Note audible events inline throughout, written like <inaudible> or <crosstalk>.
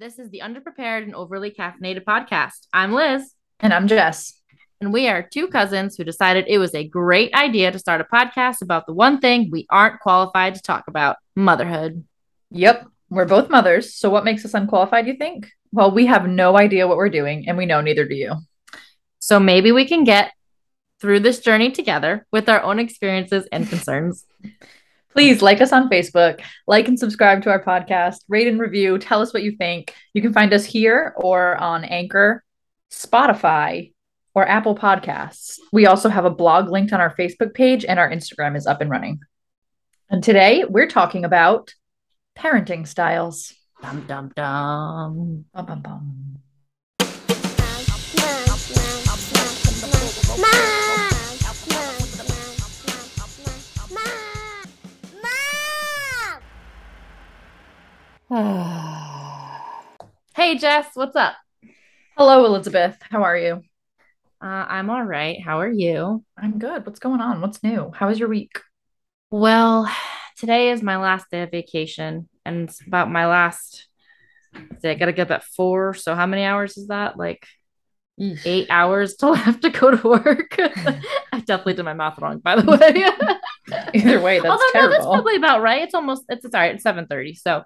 This is the Underprepared and Overly Caffeinated podcast. I'm Liz. And I'm Jess. And we are two cousins who decided it was a great idea to start a podcast about the one thing we aren't qualified to talk about motherhood. Yep. We're both mothers. So, what makes us unqualified, you think? Well, we have no idea what we're doing, and we know neither do you. So, maybe we can get through this journey together with our own experiences and concerns. Please like us on Facebook, like and subscribe to our podcast, rate and review, tell us what you think. You can find us here or on Anchor, Spotify, or Apple Podcasts. We also have a blog linked on our Facebook page, and our Instagram is up and running. And today we're talking about parenting styles. Dum dum dum. Bum, bum, bum. <sighs> hey, Jess, what's up? Hello, Elizabeth. How are you? Uh, I'm all right. How are you? I'm good. What's going on? What's new? How was your week? Well, today is my last day of vacation, and it's about my last day. I gotta get up at four. So, how many hours is that? Like eight hours till <laughs> I have to go to work. <laughs> I definitely did my math wrong, by the way. <laughs> Either way, that's Although, no, that's probably about right. It's almost it's, it's all right. It's seven thirty. So,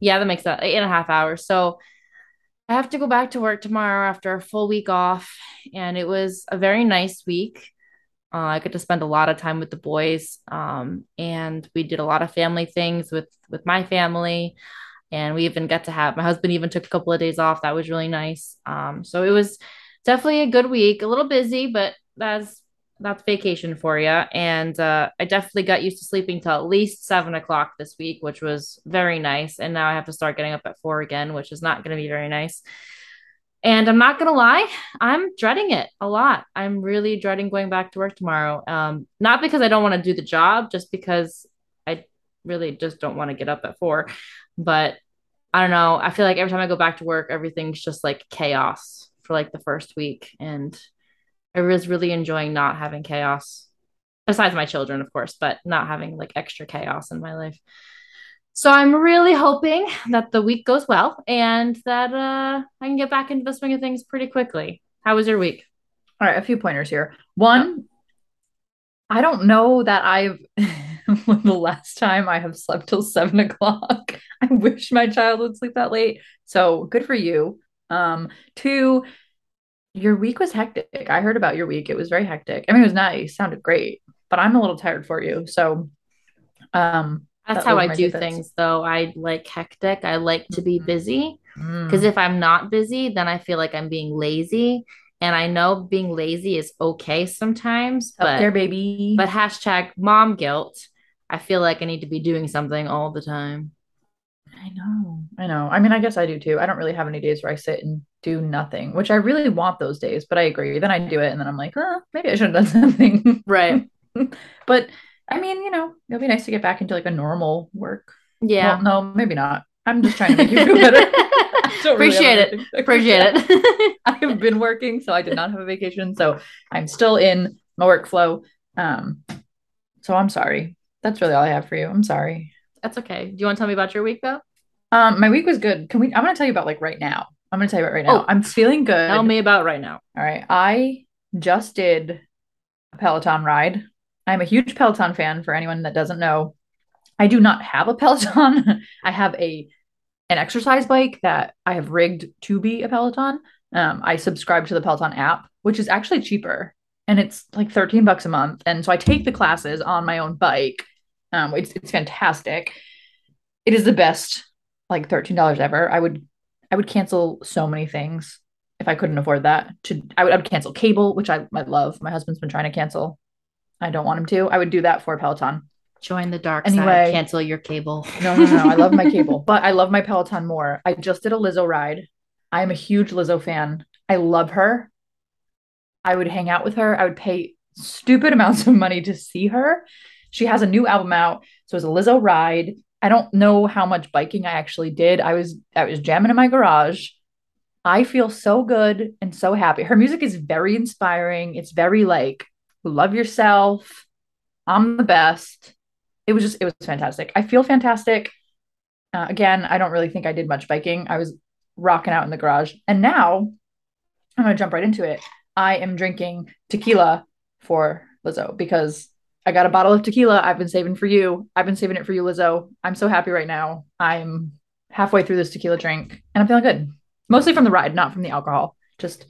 yeah, that makes that eight and a half hours. So, I have to go back to work tomorrow after a full week off, and it was a very nice week. Uh, I got to spend a lot of time with the boys, um, and we did a lot of family things with with my family, and we even got to have my husband even took a couple of days off. That was really nice. Um, so it was definitely a good week. A little busy, but that's that's vacation for you. And uh, I definitely got used to sleeping till at least seven o'clock this week, which was very nice. And now I have to start getting up at four again, which is not going to be very nice. And I'm not going to lie, I'm dreading it a lot. I'm really dreading going back to work tomorrow. Um, not because I don't want to do the job, just because I really just don't want to get up at four. But I don't know. I feel like every time I go back to work, everything's just like chaos for like the first week. And I was really enjoying not having chaos, besides my children, of course, but not having like extra chaos in my life. So I'm really hoping that the week goes well and that uh, I can get back into the swing of things pretty quickly. How was your week? All right, a few pointers here. One, I don't know that I've <laughs> the last time I have slept till seven o'clock. <laughs> I wish my child would sleep that late. So good for you. Um, two, your week was hectic. I heard about your week. It was very hectic. I mean, it was nice, sounded great, but I'm a little tired for you. So um That's that how I do things, though. I like hectic. I like to be Mhm. busy Mm. because if I'm not busy, then I feel like I'm being lazy. And I know being lazy is okay sometimes, Self-care, but baby. but hashtag mom guilt. I feel like I need to be doing something all the time. I know. I know. I mean, I guess I do too. I don't really have any days where I sit and do nothing, which I really want those days, but I agree. Then I do it and then I'm like, oh, maybe I should have done <laughs> something. Right. <laughs> but I mean, you know, it'll be nice to get back into like a normal work. Yeah. Well, no, maybe not. I'm just trying to make you feel better. <laughs> Don't really have Appreciate it. Appreciate it. I have been working, so I did not have a vacation. So I'm still in my workflow. Um, so I'm sorry. That's really all I have for you. I'm sorry. That's okay. Do you want to tell me about your week though? Um, my week was good. Can we? I'm gonna tell you about like right now. I'm gonna tell you about right now. Oh. I'm feeling good. Tell me about right now. All right. I just did a Peloton ride. I'm a huge Peloton fan for anyone that doesn't know. I do not have a Peloton. <laughs> I have a an exercise bike that I have rigged to be a Peloton. Um, I subscribe to the Peloton app, which is actually cheaper and it's like 13 bucks a month. And so I take the classes on my own bike. Um, it's it's fantastic. It is the best like $13 ever. I would I would cancel so many things if I couldn't afford that. To I would, I would cancel cable, which I, I love. My husband's been trying to cancel. I don't want him to. I would do that for Peloton. Join the dark Anyway. side. Cancel your cable. <laughs> No, no, no. I love my <laughs> cable, but I love my Peloton more. I just did a Lizzo ride. I am a huge Lizzo fan. I love her. I would hang out with her. I would pay stupid <laughs> amounts of money to see her. She has a new album out, so it was a Lizzo ride. I don't know how much biking I actually did. I was I was jamming in my garage. I feel so good and so happy. Her music is very inspiring. It's very like love yourself. I'm the best. It was just it was fantastic. I feel fantastic. Uh, again, I don't really think I did much biking. I was rocking out in the garage. And now I'm gonna jump right into it. I am drinking tequila for Lizzo because I got a bottle of tequila I've been saving for you. I've been saving it for you, Lizzo. I'm so happy right now. I'm halfway through this tequila drink and I'm feeling good. Mostly from the ride, not from the alcohol. Just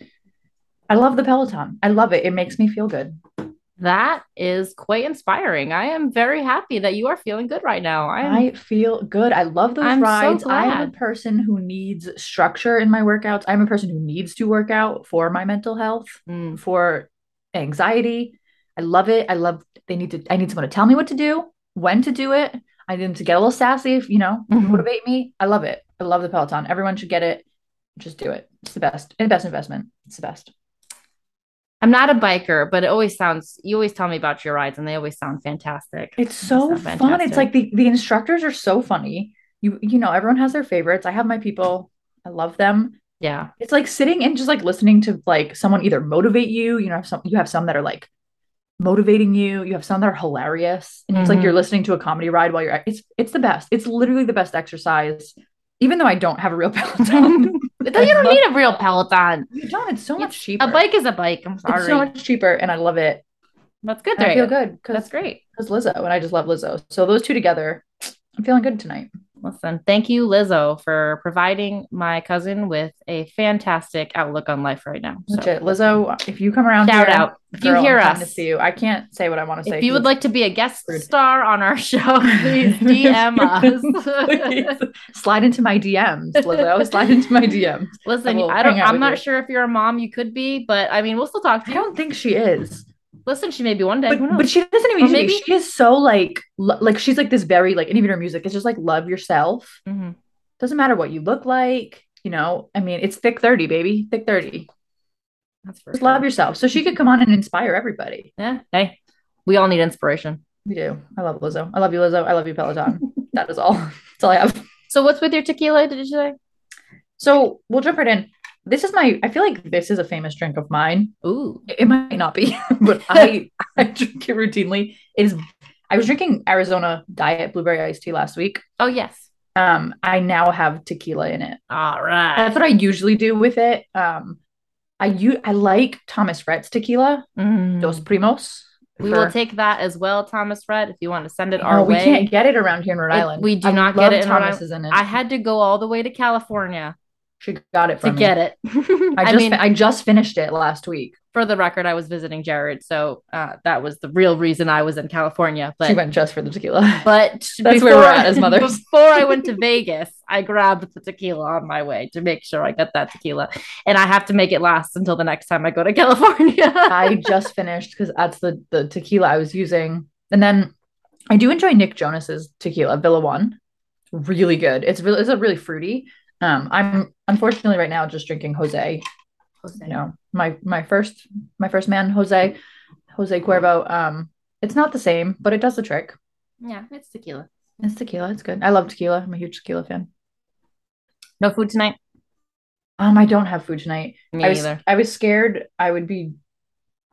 I love the Peloton. I love it. It makes me feel good. That is quite inspiring. I am very happy that you are feeling good right now. I, am, I feel good. I love those I'm so rides. I am a person who needs structure in my workouts. I'm a person who needs to work out for my mental health, Mm, for anxiety. I love it. I love they need to I need someone to tell me what to do, when to do it. I need them to get a little sassy if you know, Mhm. motivate me. I love it. I love the Peloton. Everyone should get it. Just do it. It's the best. And best investment. It's the best. I'm not a biker, but it always sounds, you always tell me about your rides and they always sound fantastic. It's so fun. It's like the the instructors are so funny. You you know, everyone has their favorites. I have my people. I love them. yeah. It's like sitting and just like listening to like someone either motivate you, you know, some you have some that are like motivating you, you have some that are hilarious. And it's like you're mm-hmm. listening to a comedy ride while you're it's it's the best. It's literally the best exercise. Even though I don't have a real <laughs> Peloton. <laughs> you don't need a real Peloton. you don't, it's so much cheaper. A bike is a bike. I'm sorry. it's so much cheaper and I love it. That's good. I feel good because That's great. because Lizzo and I just love Lizzo. So those two together, I'm feeling good tonight. Listen, thank you, Lizzo, for providing my cousin with a fantastic outlook on life right now. So, Legit. Lizzo, if you come around shout here, out. If you hear I'm us, to see you. I can't say what I want to say. if you would like to be a guest Rude. star on our show, <laughs> please DM us. <laughs> Please slide into my DMs, Lizzo. <laughs> Slide into my DMs. Listen, I I don't. I'm not you. sure if you're a mom. You could be, but I mean, we'll still talk to you. I don't think she is, Listen, she may be one day. but but she doesn't even. Or need to be. maybe- She is so like lo- like she's like this very like and even her music is just like love yourself. Mhm. Doesn't matter what you look like. You know, I mean, it's thick thirty, baby, thick thirty. That's for Just love yourself. So she could come on and inspire everybody. Yeah. Hey, we all need inspiration. We do. I love Lizzo. I love you, Lizzo. I love you, Peloton. <laughs> that is all. <laughs> That's all I have. So, what's with your tequila? Did you say? So we'll jump right in. This is my. I feel like this is a famous drink of mine. Ooh. It might not be, <laughs> but I <laughs> I drink it routinely. It is. I was drinking Arizona Diet Blueberry Iced Tea last week. Oh yes. Um, I now have tequila in it. All right. That's what I usually do with it. Um, I you I like Thomas Rhett's tequila, Mm. Dos Primos. We for- will take that as well, Thomas Rhett, if you want to send it our we way. can't get it around here in Rhode It- Island. we do I not get it in Rhode Thomas Island. is in it. I had to go all the way to California she got it to me. get it. I <laughs> I, just mean, I just finished it last week. for the record, I was visiting Jared, so uh, that was the real reason I was in California. she But went just for the tequila. <laughs> but <laughs> That's where we're at as mothers. Before I went to Vegas, I grabbed the tequila on my way to make sure I got that tequila, and I have to make it last until the next time I go to California. I just finished because that's the the tequila I was using. And then I do enjoy Nick Jonas's tequila, Villa One. Really good. It's really it's a really fruity. Um, I'm unfortunately right now just drinking Jose. You know, my my first my first man, Jose, Jose Cuervo. Um, it's not the same, but it does the trick. yeah, it's tequila. It's tequila. It's good. I love tequila. I'm a huge tequila fan. No food tonight. Um, I don't have food tonight. Me I was either. I was scared I would be.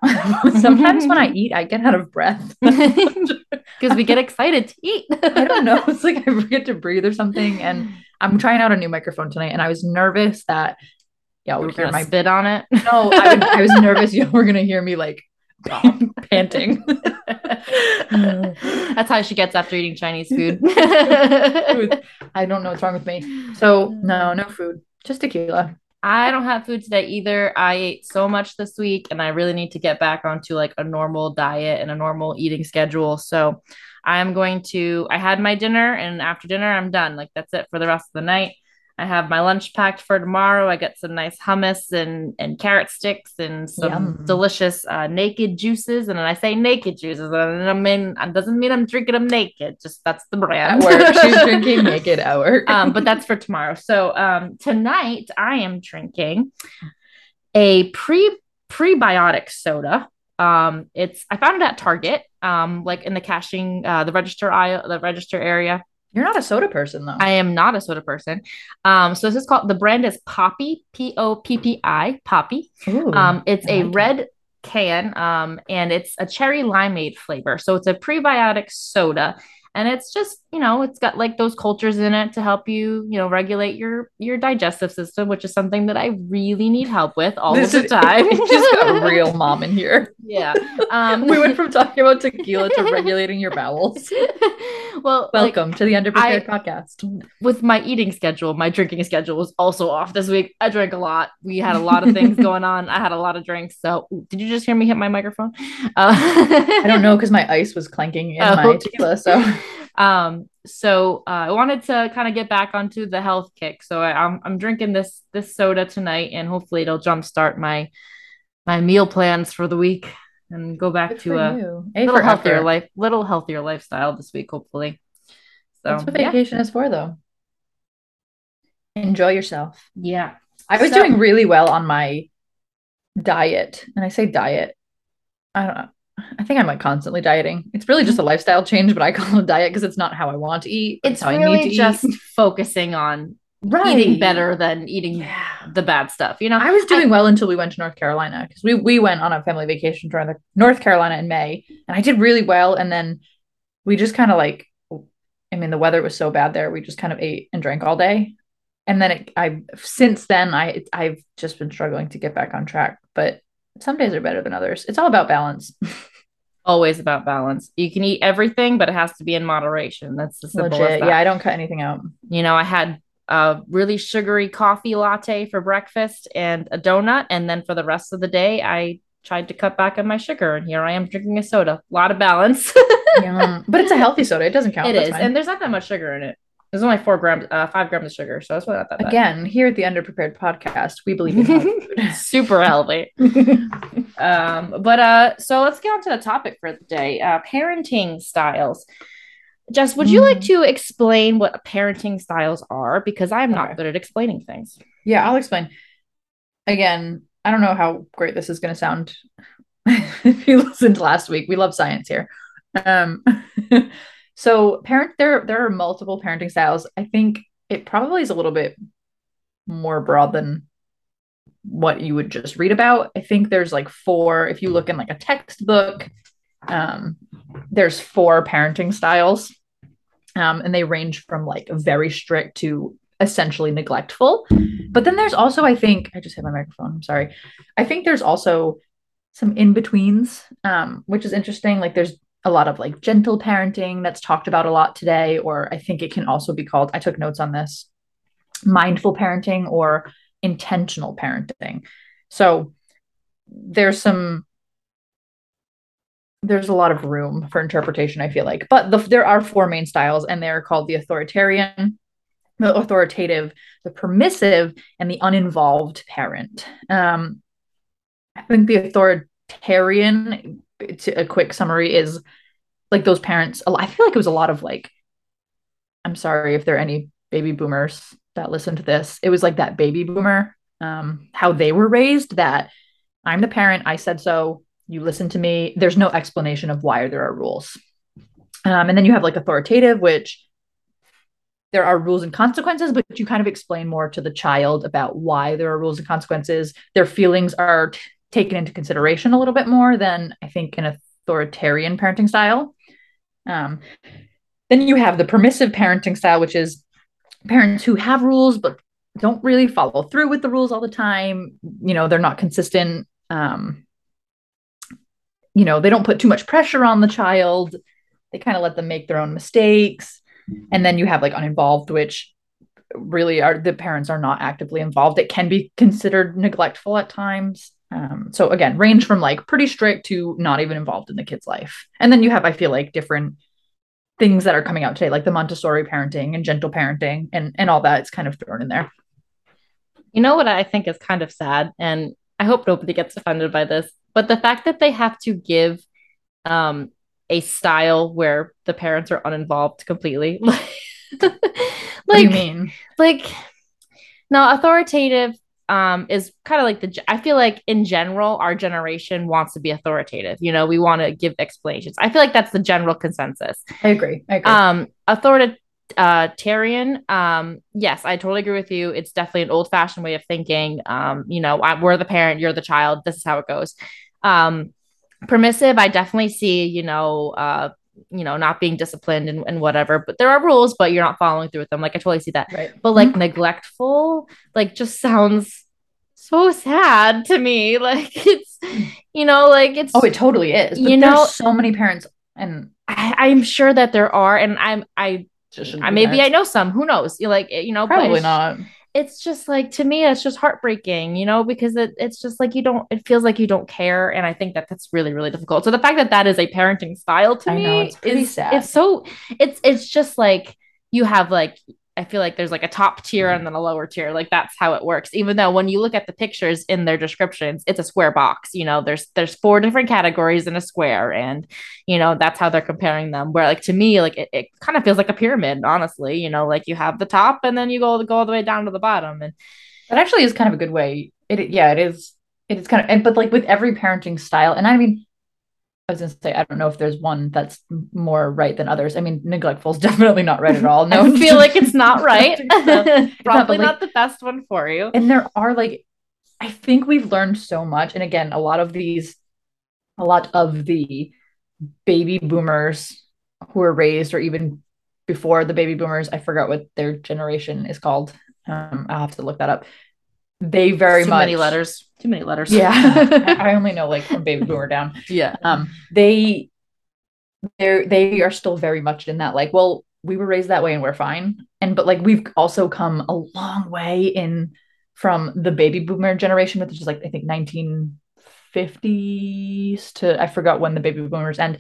<laughs> Sometimes when I eat, I get out of breath. <laughs> <laughs> because we get excited to eat. I don't know. It's like I forget to breathe or something. And I'm trying out a new microphone tonight, and I was nervous that yeah, we're would hear gonna my spit on it. no. I, would, I was nervous you were gonna hear me like panting. That's how she gets after eating Chinese food. I don't know what's wrong with me. So no, no food, just tequila. I don't have food today either. I ate so much this week and I really need to get back onto like a normal diet and a normal eating schedule. So I'm going to, I had my dinner and after dinner, I'm done. Like that's it for the rest of the night. I have my lunch packed for tomorrow. I got some nice hummus and, and carrot sticks and some Yum. delicious uh, naked juices. And I say naked juices, and I mean, it doesn't mean I'm drinking them naked. Just that's the brand. At work, <laughs> she's drinking naked at work. um, but that's for tomorrow. So um, tonight I am drinking a pre prebiotic soda. Um, it's I found it at Target, um, like in the cashing, uh, the register aisle, the register area. You're not a soda person though. I am not a soda person. Um, so this is called the brand is Poppi, P O P P I, Poppi. Ooh, Um, it's I a like it. red can, um, and it's a cherry limeade flavor. So it's a prebiotic soda. and it's just you know it's got like those cultures in it to help you you know regulate your your digestive system which is something that i really need help with all this of the <laughs> time it just got a <laughs> real mom in here yeah um <laughs> we went from talking about tequila to regulating your bowels well welcome like, to the underprepared I, podcast. with my eating schedule my drinking schedule was also off this week. I drank a lot. We had a lot of things <laughs> going on. I had a lot of drinks. So did you just hear me hit my microphone? Uh, i don't know because my ice was clanking in oh, my tequila so. <laughs> Um, so uh, I wanted to kind of get back onto the health kick. So I, I'm, I'm drinking this this soda tonight, and hopefully it'll jumpstart my my meal plans for the week and go back Good to a, a little healthier effort. life, little healthier lifestyle this week, hopefully. So that's what vacation yeah. is for, though. Enjoy yourself. Yeah, I was so, doing really well on my diet, and I say diet. I don't know. I think I'm like constantly dieting. It's really just a lifestyle change, but I call it diet because it's not how I want to eat. It's how really I need to just eat. <laughs> focusing on right. eating better than eating yeah. the bad stuff. You know, I was doing I, well until we went to North Carolina because we we went on a family vacation to North Carolina in May, and I did really well. And then we just kind of like, I mean, the weather was so bad there. We just kind of ate and drank all day, and then it, I since then I I've just been struggling to get back on track, but some days are better than others. It's all about balance. <laughs> Always about balance. You can eat everything, but it has to be in moderation. That's the simple Legit. Yeah, I don't cut anything out. You know, I had a really sugary coffee latte for breakfast and a donut, and then for the rest of the day, I tried to cut back on my sugar, and here I am drinking a soda. A lot of balance. <laughs> yeah, but it's a healthy soda. It doesn't count. It That's is, fine. and there's not that much sugar in it. There's only four grams, uh, five grams of sugar, so that's not that bad. Again, here at the Underprepared Podcast, we believe in <laughs> super healthy. <laughs> um, but uh, so let's get on to the topic for the day: uh, parenting styles. Jess, would you like to explain what parenting styles are? Because I'm not okay. good at explaining things. Yeah, I'll explain. Again, I don't know how great this is going to sound. <laughs> if you listened last week, we love science here. Um, <laughs> so parent there there are multiple parenting styles. I think it probably is a little bit more broad than what you would just read about. I think there's like four if you look in like a textbook um there's four parenting styles. Um and they range from like very strict to essentially neglectful. But then there's also I think I just hit my microphone. I'm sorry. I think there's also some in betweens um which is interesting like there's a lot of like gentle parenting that's talked about a lot today, or I think it can also be called, I took notes on this, mindful parenting or intentional parenting. So there's some there's a lot of room for interpretation i feel like. But the, there are four main styles and they're called the authoritarian the authoritative the permissive and the uninvolved parent. Um, i think the authoritarian a quick summary is like those parents i feel like it was a lot of like i'm sorry if there are any baby boomers that listen to this. It was like that baby boomer um how they were raised that i'm the parent i said so you listen to me there's no explanation of why there are rules um, and then you have like authoritative which there are rules and consequences but you kind of explain more to the child about why there are rules and consequences their feelings are t- taken into consideration a little bit more than I think an authoritarian parenting style. Um, then you have the permissive parenting style, which is parents who have rules but don't really follow through with the rules all the time. You know, they're not consistent. Um, you know, they don't put too much pressure on the child. They kind of let them make their own mistakes. And then you have like uninvolved, which really are the parents are not actively involved. It can be considered neglectful at times. Um, so again, range from like pretty strict to not even involved in the kid's life. And then you have, I feel like, different things that are coming out today, like the Montessori parenting and gentle parenting and and all that. It's kind of thrown in there. You know what I think is kind of sad, and I hope nobody gets offended by this, but the fact that they have to give um, a style where the parents are uninvolved completely. <laughs> like, what do you mean? Like, now authoritative um, is kind of like the I feel like in general our generation wants to be authoritative. You know, we want to give explanations. I feel like that's the general consensus. I agree. I agree. Um, authoritarian. Um, yes, I totally agree with you. It's definitely an old fashioned way of thinking. Um, you know, I, we're the parent, you're the child. This is how it goes. Um, permissive. I definitely see. You know, uh, you know, not being disciplined and, and whatever. But there are rules, but you're not following through with them. Like I totally see that. Right. But like mm-hmm. neglectful, like just sounds so sad to me. <laughs> Like it's, you know, like it's. Oh, it totally is. But you know, so many parents, and I, am sure that there are, and I'm, I, I maybe I know some. Who knows? You like, you know, probably not it's just like to me it's just heartbreaking you know because it, it's just like you don't it feels like you don't care. And i think that that's really really difficult. So the fact that that is a parenting style to I me know, it's is, sad. it's so it's it's just like you have like I feel like there's like a top tier mm-hmm. and then a lower tier. Like that's how it works. Even though when you look at the pictures in their descriptions, it's a square box. You know, there's there's four different categories in a square, and you know that's how they're comparing them. Where like to me, like it, it kind of feels like a pyramid. Honestly, you know, like you have the top and then you go go all the way down to the bottom, and that actually is kind of a good way. It yeah, it is. It is kind of, and but like with every parenting style, and I mean, I was gonna say I don't know if there's one that's more right than others. I mean, neglectful is <laughs> definitely not right at all. No, I feel like it's not <laughs> right. <laughs> Probably not, not the best one for you. And there are like, I think we've learned so much. And again, a lot of these, a lot of the baby boomers who were raised, or even before the baby boomers, I forgot what their generation is called. Um, I'll have to look that up they very too much many letters. Too many letters. Yeah. <laughs> I, only know like from baby boomer down. Yeah. Um they they're they are still very much in that like well we were raised that way and we're fine. And but like we've also come a long way in from the baby boomer generation which is like i think 1950s to i forgot when the baby boomers end.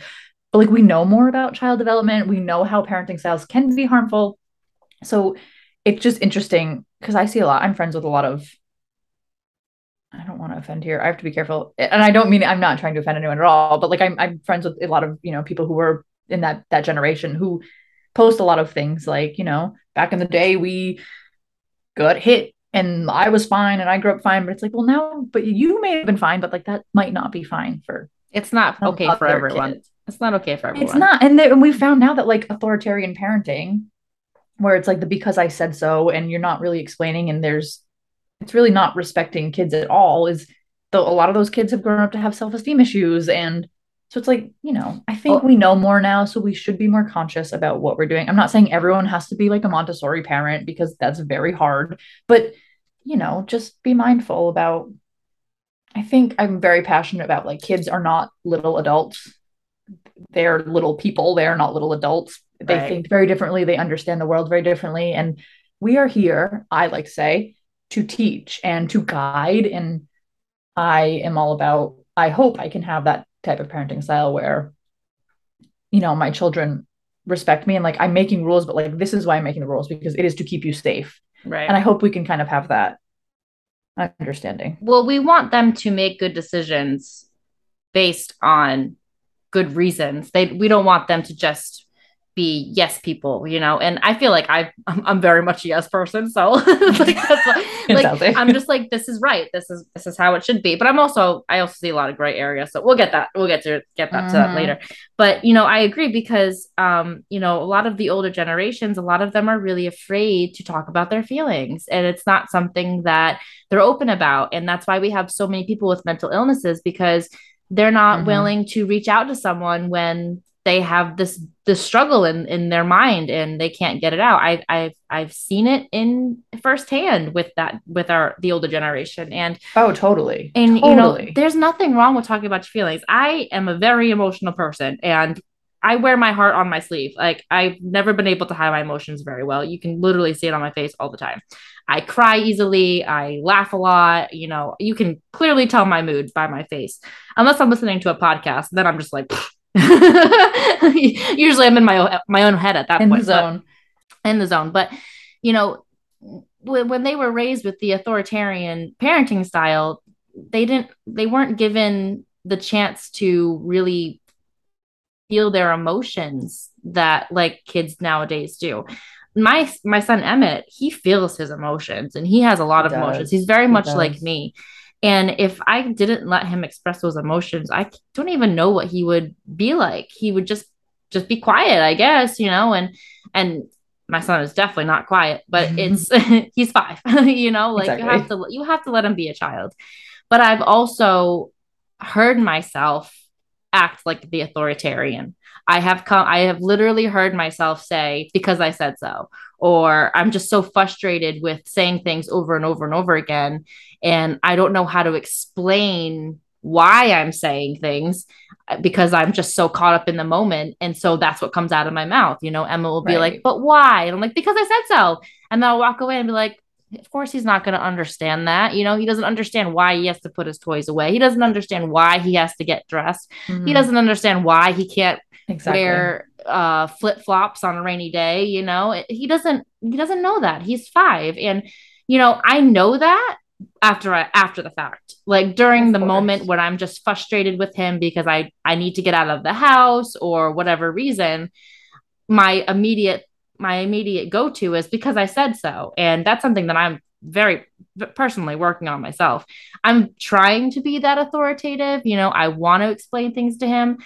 But like we know more about child development. We know how parenting styles can be harmful. So it's just interesting because i see a lot i'm friends with a lot of I don't want to offend here. I have to be careful. And I don't mean I'm not trying to offend anyone at all, but like I'm I'm friends with a lot of, you know, people who were in that that generation who post a lot of things like, you know, back in the day we got hit and I was fine and I grew up fine, but it's like, well now, but you may have been fine, but like that might not be fine for it's not okay for everyone. Kids. It's not okay for everyone. It's not. And, and we found now that like authoritarian parenting, where it's like the because I said so, and you're not really explaining, and there's it's really not respecting kids at all is though a lot of those kids have grown up to have self-esteem issues and so it's like you know i think we know more now so we should be more conscious about what we're doing. I'm not saying everyone has to be like a montessori parent because that's very hard but you know just be mindful about i think i'm very passionate about like kids are not little adults. They're little people. They're not little adults. They right. think very differently. They understand the world very differently. And we are here i like to say to teach and to guide. And I am all about, I hope I can have that type of parenting style where, you know, my children respect me and like I'm making rules, but like this is why I'm making the rules because it is to keep you safe. Right. And I hope we can kind of have that understanding. Well, we want them to make good decisions based on good reasons. They we don't want them to just be yes people, you know. And I feel like I I'm, I'm very much a yes person, so <laughs> like, <laughs> like I'm just like this is right. This is this is how it should be. But I'm also I also see a lot of gray areas, so we'll get that we'll get to get that mm. to that mm-hmm. later. But you know I agree because um you know a lot of the older generations, a lot of them are really afraid to talk about their feelings, and it's not something that they're open about, and that's why we have so many people with mental illnesses because they're not mm-hmm. willing to reach out to someone when they have this this struggle in in their mind and they can't get it out. I've I've I've seen it in firsthand with that with our the older generation and oh totally and totally. you know there's nothing wrong with talking about your feelings. I am a very emotional person and I wear my heart on my sleeve. Like I've never been able to hide my emotions very well. You can literally see it on my face all the time. I cry easily. I laugh a lot. You know, you can clearly tell my mood by my face. Unless I'm listening to a podcast, then I'm just like, <laughs> Usually I'm in my my own head at that in point. The zone. in the zone. But you know, when, when they were raised with the authoritarian parenting style, they didn't they weren't given the chance to really feel their emotions that like kids nowadays do my my son Emmett, he feels his emotions and he has a lot he of does. emotions. He's very he much does. like me. And if I didn't let him express those emotions, I don't even know what he would be like. He would just just be quiet, I guess, you know, and and my son is definitely not quiet, but <laughs> it's <laughs> he's five, <laughs> you know, like exactly. you have to you have to let him be a child. But I've also heard myself act like the authoritarian. I have come I have literally heard myself say because I said so or I'm just so frustrated with saying things over and over and over again and I don't know how to explain why I'm saying things because I'm just so caught up in the moment. And so that's what comes out of my mouth. You know, Emmett will be right. like, but why? And I'm like, because I said so. And then I'll walk away and be like, of course he's not going to understand that. You know, he doesn't understand why he has to put his toys away. He doesn't understand why he has to get dressed. Mm-hmm. He doesn't understand why he can't exactly. wear uh, flip flops on a rainy day. You know, he doesn't. He doesn't know that. He's five, and you know, I know that after I, after the fact like during the moment when i'm just frustrated with him because i i need to get out of the house or whatever reason my immediate my immediate go-to is because i said so and that's something that i'm very personally working on myself i'm trying to be that authoritative you know i want to explain things to him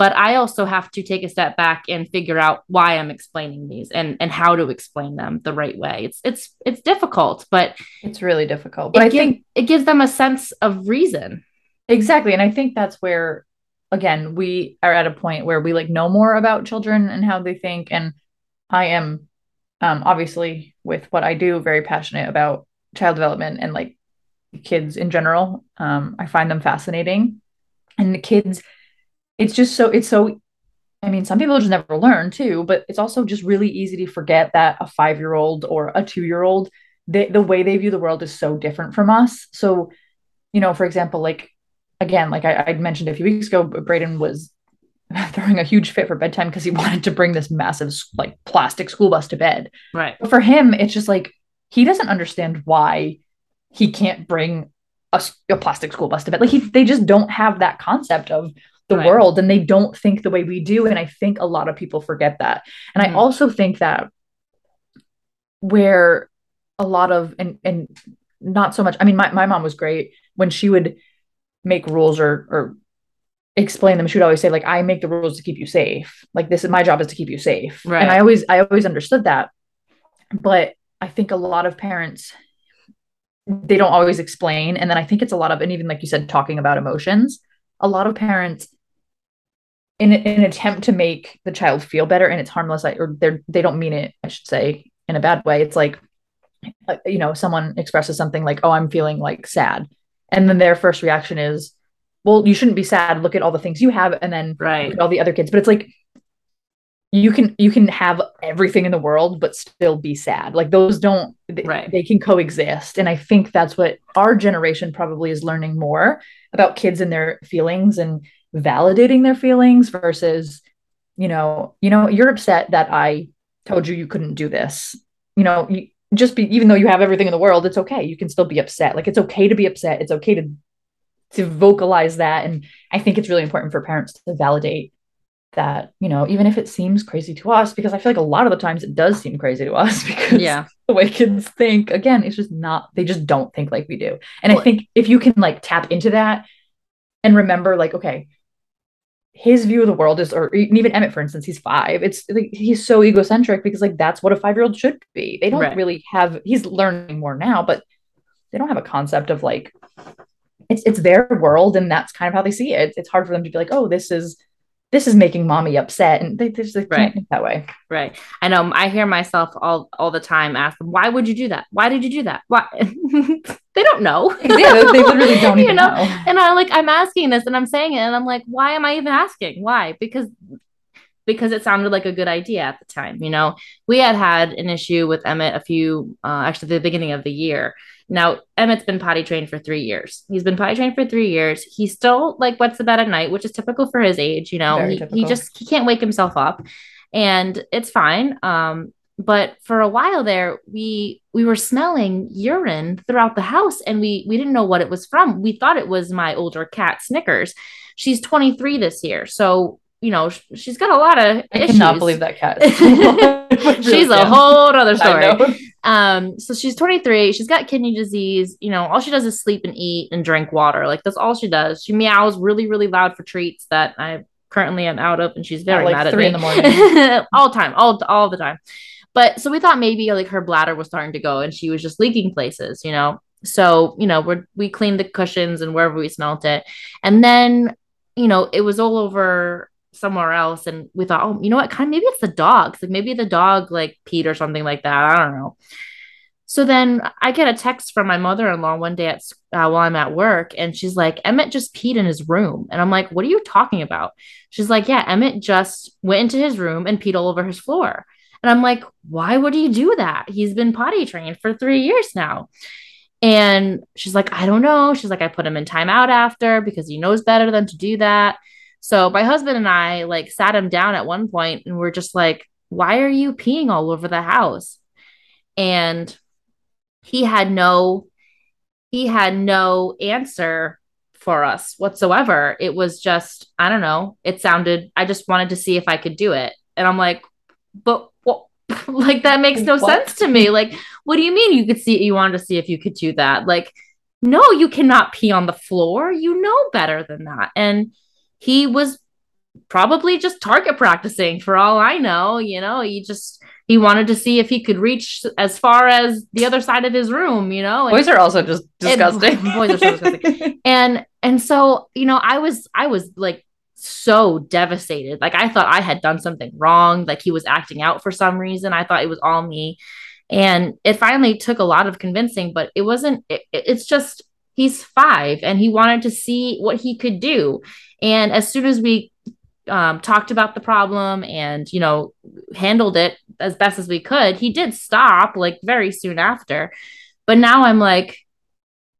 but I also have to take a step back and figure out why I'm explaining these and and how to explain them the right way. It's it's it's difficult, but it's really difficult. But I give, think it gives them a sense of reason. Exactly, and I think that's where again we are at a point where we like know more about children and how they think and I am um obviously with what I do very passionate about child development and like kids in general. Um I find them fascinating. And the kids it's just so it's so I mean, some people just never learn too, but it's also just really easy to forget that a five year old or a two year old, the way they view the world is so different from us. So, you know, for example, like again, like I, I mentioned a few weeks ago, Braden was <laughs> throwing a huge fit for bedtime because he <laughs> wanted to bring this massive like plastic school bus to bed. Right. But for him, it's just like he doesn't understand why he can't bring a, a plastic school bus to bed. Like he, they just don't have that concept of the right. world and they don't think the way we do and i think a lot of people forget that and mm-hmm. i also think that where a lot of and and not so much i mean my, my mom was great when she would make rules or or explain them she would always say like i make the rules to keep you safe like this is my job is to keep you safe right. and i always i always understood that but i think a lot of parents they don't always explain and then i think it's a lot of and even like you said talking about emotions a lot of parents in, in an attempt to make the child feel better and it's harmless or they're they don't mean it i should say in a bad way. It's like uh, you know someone expresses something like oh i'm feeling like sad. And then their first reaction is well you shouldn't be sad. Look at all the things you have and then right. all the other kids. But it's like you can you can have everything in the world but still be sad. Like those don't right. they can coexist. And i think that's what our generation probably is learning more about kids and their feelings and validating their feelings versus you know you know you're upset that i told you you couldn't do this. You know you just be even though you have everything in the world it's okay. You can still be upset. Like it's okay to be upset. It's okay to to vocalize that. And i think it's really important for parents to validate that you know even if it seems crazy to us because i feel like a lot of the times it does seem crazy to us <laughs> because yeah. the way kids think again it's just not they just don't think like we do. And well, i think if you can like tap into that and remember like okay his view of the world is, or even Emmett, for instance, he's five. It's like he's so egocentric because like that's what a five year old should be. They don't right. really have. He's learning more now, but they don't have a concept of like it's it's their world and that's kind of how they see it. It's, it's hard for them to be like, oh, this is this is making mommy upset and they, they just right. can't think that way. Right. I know i hear myself all all the time ask them why would you do that? Why did you do that? Why? <laughs> They don't know. Yeah they <laughs> literally don't even you know? know. And i like i'm asking this and i'm saying it and i'm like why am i even asking? Why? Because because it sounded like a good idea at the time you know? We had had an issue with emmett a few uh, actually the beginning of the year now, Emmett's been potty trained for three years. He's been potty trained for three years. He still like wets the bed at night, which is typical for his age. You know, he, he just he can't wake himself up, and it's fine. Um, but for a while there, we we were smelling urine throughout the house, and we we didn't know what it was from. We thought it was my older cat Snickers. She's 23 this year, so you know, she's got a lot of I issues. cannot believe that cat. <laughs> <laughs> she's a whole other story. Um, so she's 23. She's got kidney disease. You know, all she does is sleep and eat and drink water. Like that's all she does. She meows really, really loud for treats that I currently am out of, and she's very like mad at me. in the morning. <laughs> all time, all all the time. But so we thought maybe like her bladder was starting to go, and she was just leaking places. You know, so you know we we cleaned the cushions and wherever we smelt it, and then you know it was all over somewhere else and we thought, oh, you know what? Kind of maybe it's the dogs. Like maybe the dog like peed or something like that. I don't know. So then I get a text from my mother in law one day at uh, while I'm at work, and she's like, Emmett just peed in his room. And I'm like, what are you talking about? She's like, yeah, Emmett just went into his room and peed all over his floor. And I'm like, why would he do that? He's been potty trained for three years now. And she's like, I don't know. She's like, I put him in timeout after because he knows better than to do that. So my husband and I like sat him down at one point and we're just like, why are you peeing all over the house? And he had no he had no answer for us whatsoever. It was just, I don't know. It sounded, I just wanted to see if I could do it. And I'm like, but what? <laughs> like, that makes no what? sense to me. Like, what do you mean you could see, you wanted to see if you could do that? Like, no, you cannot pee on the floor. You know better than that. And he was probably just target practicing for all I know. You know, he just, he wanted to see if he could reach as far as the other side of his room, you know. And, boys are also just disgusting. And, <laughs> boys are so disgusting. <laughs> and and so, you know, I was I was like so devastated. Like I thought I had done something wrong, like he was acting out for some reason. I thought it was all me. And it finally took a lot of convincing, but it wasn't it, it's just he's 5 and he wanted to see what he could do. And as soon as we um, talked about the problem and you know handled it as best as we could he did stop like very soon after. But now i'm like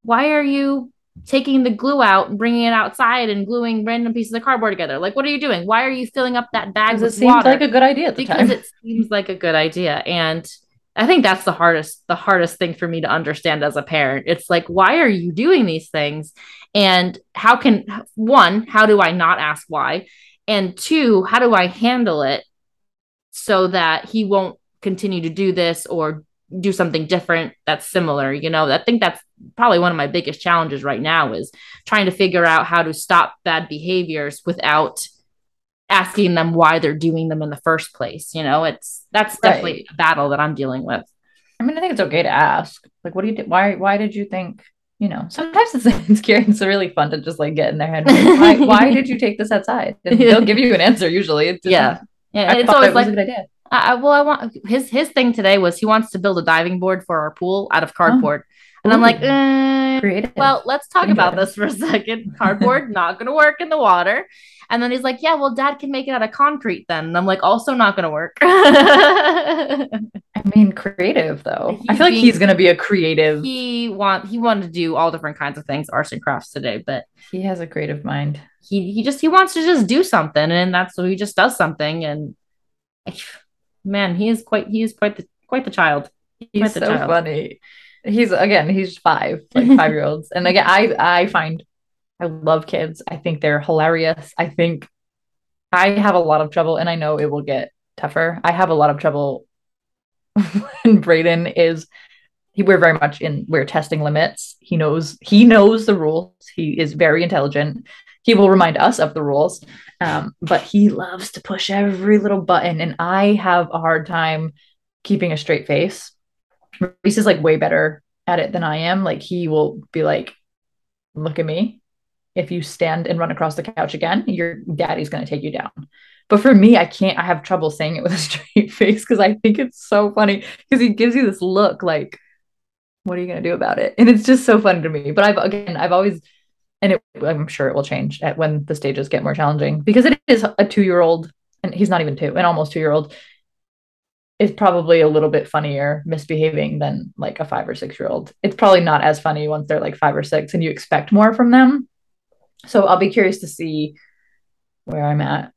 why are you taking the glue out and bringing it outside and gluing random pieces of cardboard together? Like what are you doing? Why are you filling up that bag with it seems like a good idea because time. it seems like a good idea. And i think that's the hardest the hardest thing for me to understand as a parent. It's like why are you doing these things? And how can one how do i not ask why? And two how do i handle it so that he won't continue to do this or do something different that's similar you know? I think that's probably one of my biggest challenges right now is trying to figure out how to stop bad behaviors without asking them why they're doing them in the first place you know it's that's definitely right. a battle that i'm dealing with i mean i think it's okay to ask like what do you do why why did you think you know, sometimes <laughs> it's, it's scary. It's really fun to just like get in their head. Why, <laughs> why did you take this outside? And they'll give you an answer usually. It's yeah. Hmm, yeah. it's always it like, a good idea. I, well, I want his his thing today was he wants to build a diving board for our pool out of oh. cardboard. Oh. And Ooh. I'm like, eh, creative. Well, let's talk about this for a second. Cardboard <laughs> not going to work in the water. And then he's like, yeah, well, dad can make it out of concrete then. And I'm like, also not going to work. <laughs> I mean, creative though. He's I feel like being, he's going to be a creative. He want he wanted to do all different kinds of things, arts and crafts today, but he has a creative mind. He he just he wants to just do something, and that's so he just does something. And <sighs> man, he is quite he is quite the quite the child. He's quite the so child. funny. He's again, he's five, like <laughs> five year olds, and again, I I find I love kids. I think they're hilarious. I think I have a lot of trouble, and I know it will get tougher. I have a lot of trouble <laughs> when Braden is. He, we're very much in. We're testing limits. He knows. He knows the rules. He is very intelligent. He will remind us of the rules, um, but he loves to push every little button, and I have a hard time keeping a straight face. Reese is like way better at it than I am. Like he will be like, "Look at me," if you stand and run across the couch again, your daddy's going to take you down. But for me, I can't, I have trouble saying it with a <laughs> straight face because I think it's so funny because he gives you this look like, what are you going to do about it? And it's just so funny to me. But I've, again, I've always, and it, I'm sure it will change at when the stages get more challenging because it is a two year old and he's not even two, an almost two year old is probably a little bit funnier misbehaving than like a five or six year old. It's probably not as funny once they're like five or six and you expect more from them so I'll be curious to see where I'm at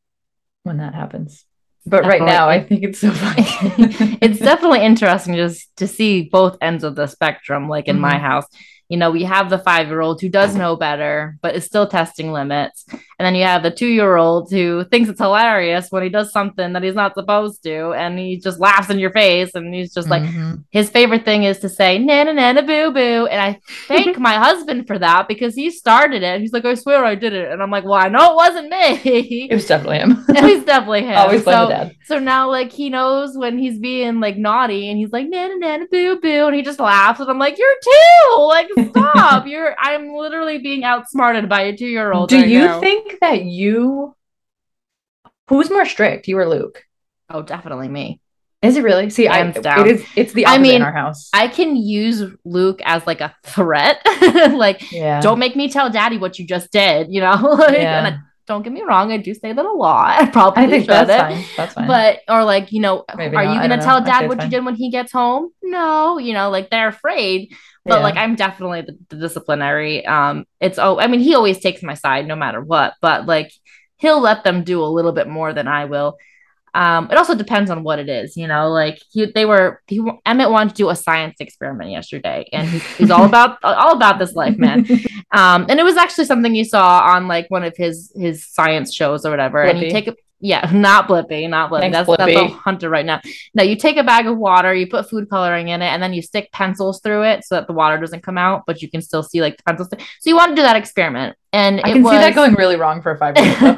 when that happens. But definitely. right now, I think it's so funny. <laughs> it's definitely interesting just to see both ends of the spectrum, like in mm-hmm. my house you know, we have the five year old who does know better, but is still testing limits. And then you have the two year old who thinks it's hilarious when he does something that he's not supposed to. And he just laughs in your face. And he's just mm-hmm. like, his favorite thing is to say, nana, nana, boo, boo. And I thank <laughs> my husband for that because he started it. He's like, I swear I did it. And I'm like, well, I know it wasn't me. It was definitely him. <laughs> it was definitely him. Always so, dad. So now, like, he knows when he's being like naughty and he's like, nana, nana, boo, boo. And he just laughs. And I'm like, you're two. Like, stop. <laughs> You're I'm literally being outsmarted by a two-year-old. Do right you now. think that you Who's more strict, you or Luke? Oh, definitely me. Is it really? See, Hands I, down. it is. It's the I mean, in our house. I can use Luke as like a threat. <laughs> like, yeah. don't make me tell daddy what you just did, you know? <laughs> like, Yeah. I, don't get me wrong, I do say that a lot. I probably I think that's fine. That's fine. But or like, you know, Maybe are not. you gonna tell. Dad what you did when he gets home? No, you know, like they're afraid. But Yeah. like I'm definitely the, the disciplinary. Um, it's oh, I mean, he always takes my side no matter what, but like he'll let them do a little bit more than I will. Um, it also depends on what it is, you know. Like he, they were, he, Emmett wanted to do a science experiment yesterday, and he's, he's all about <laughs> all about this life, man. <laughs> Um, and it was actually something you saw on like one of his his science shows or whatever. And you take a yeah, not Blippi, not Blippi. Thanks, that's that's a hunter right now. Now you take a bag of water, you put food coloring in it, and then you stick pencils through it so that the water doesn't come out, but you can still see like the pencils. So you want to do that experiment, and I it can was, see that going really wrong for a five year <laughs> old.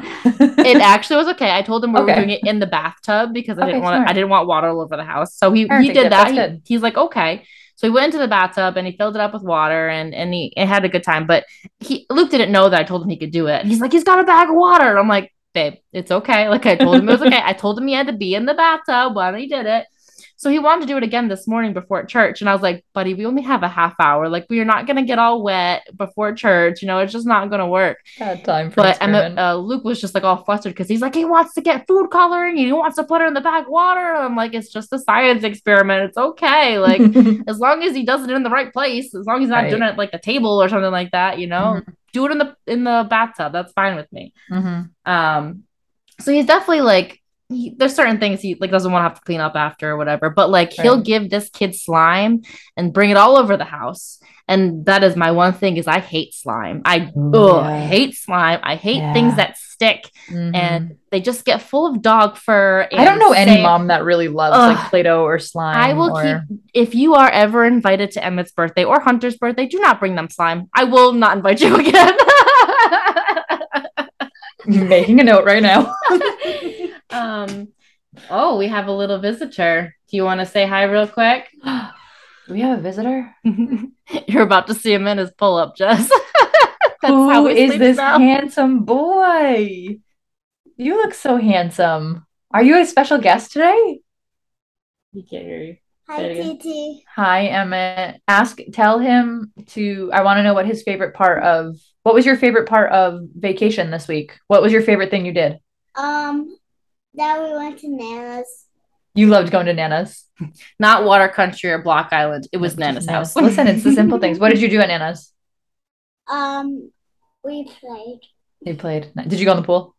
it <laughs> actually was okay. I told him we were doing it in the bathtub because I Okay, didn't want smart. I didn't want water all over the house. So he he did that. He- he's like, okay. So he went into the bathtub and he filled it up with water and and he, he had a good time. But he Luke didn't know that I told him he could do it. He's like, he's got a bag of water. And I'm like, babe, it's okay. Like I told him it was okay. I told him he had to be in the bathtub when he did it. So he wanted to do it again this morning before church. And I was like, buddy, we only have a half hour. Like we are not gonna get all wet before church. You know, it's just not gonna work. Bad time for But Emma, uh, Luke was just like all flustered because he's like, he wants to get food coloring. And he wants to put it in the back water. I'm like, it's just a science experiment. It's okay. Like, <laughs> as long as he does it in the right place, as long as he's not Right. doing it at, like a table or something like that, you know, do it in the in the bathtub. That's fine with me. Mhm. Um, so he's definitely like, he, there's certain things he like doesn't want to have to clean up after or whatever. But like, he'll give this kid slime and bring it all over the house. And that is my one thing is I hate slime. I ugh, yeah. hate slime. I hate Yeah. things that stick Mhm. and they just get full of dog fur. I don't know any sand. mom that really loves Ugh. like Play-Doh or slime. I will or... keep if you are ever invited to Emmett's birthday or Hunter's birthday, do not bring them slime. I will not invite you <laughs> again. <laughs> making a note right now. <laughs> um oh, we have a little visitor. Do you want to say hi real quick? <gasps> We have a visitor? <laughs> You're about to see him in his pull-up, Jess. <laughs> That's Who how he is sleeps this now. handsome boy? You look so handsome. Are you a special guest today? He can't hear you. Hi, it again. TT. Hi, Emmett. Ask, tell him to. I want to know what his favorite part of. What was your favorite part of vacation this week? What was your favorite thing you did? Um, that we went to Nana's. You loved going to Nana's. <laughs> Not Water Country or Block Island. It was Nana's house. Listen, it's the simple things. What did you do at Nana's? <laughs> Um, we played. You played. Did you go in the pool?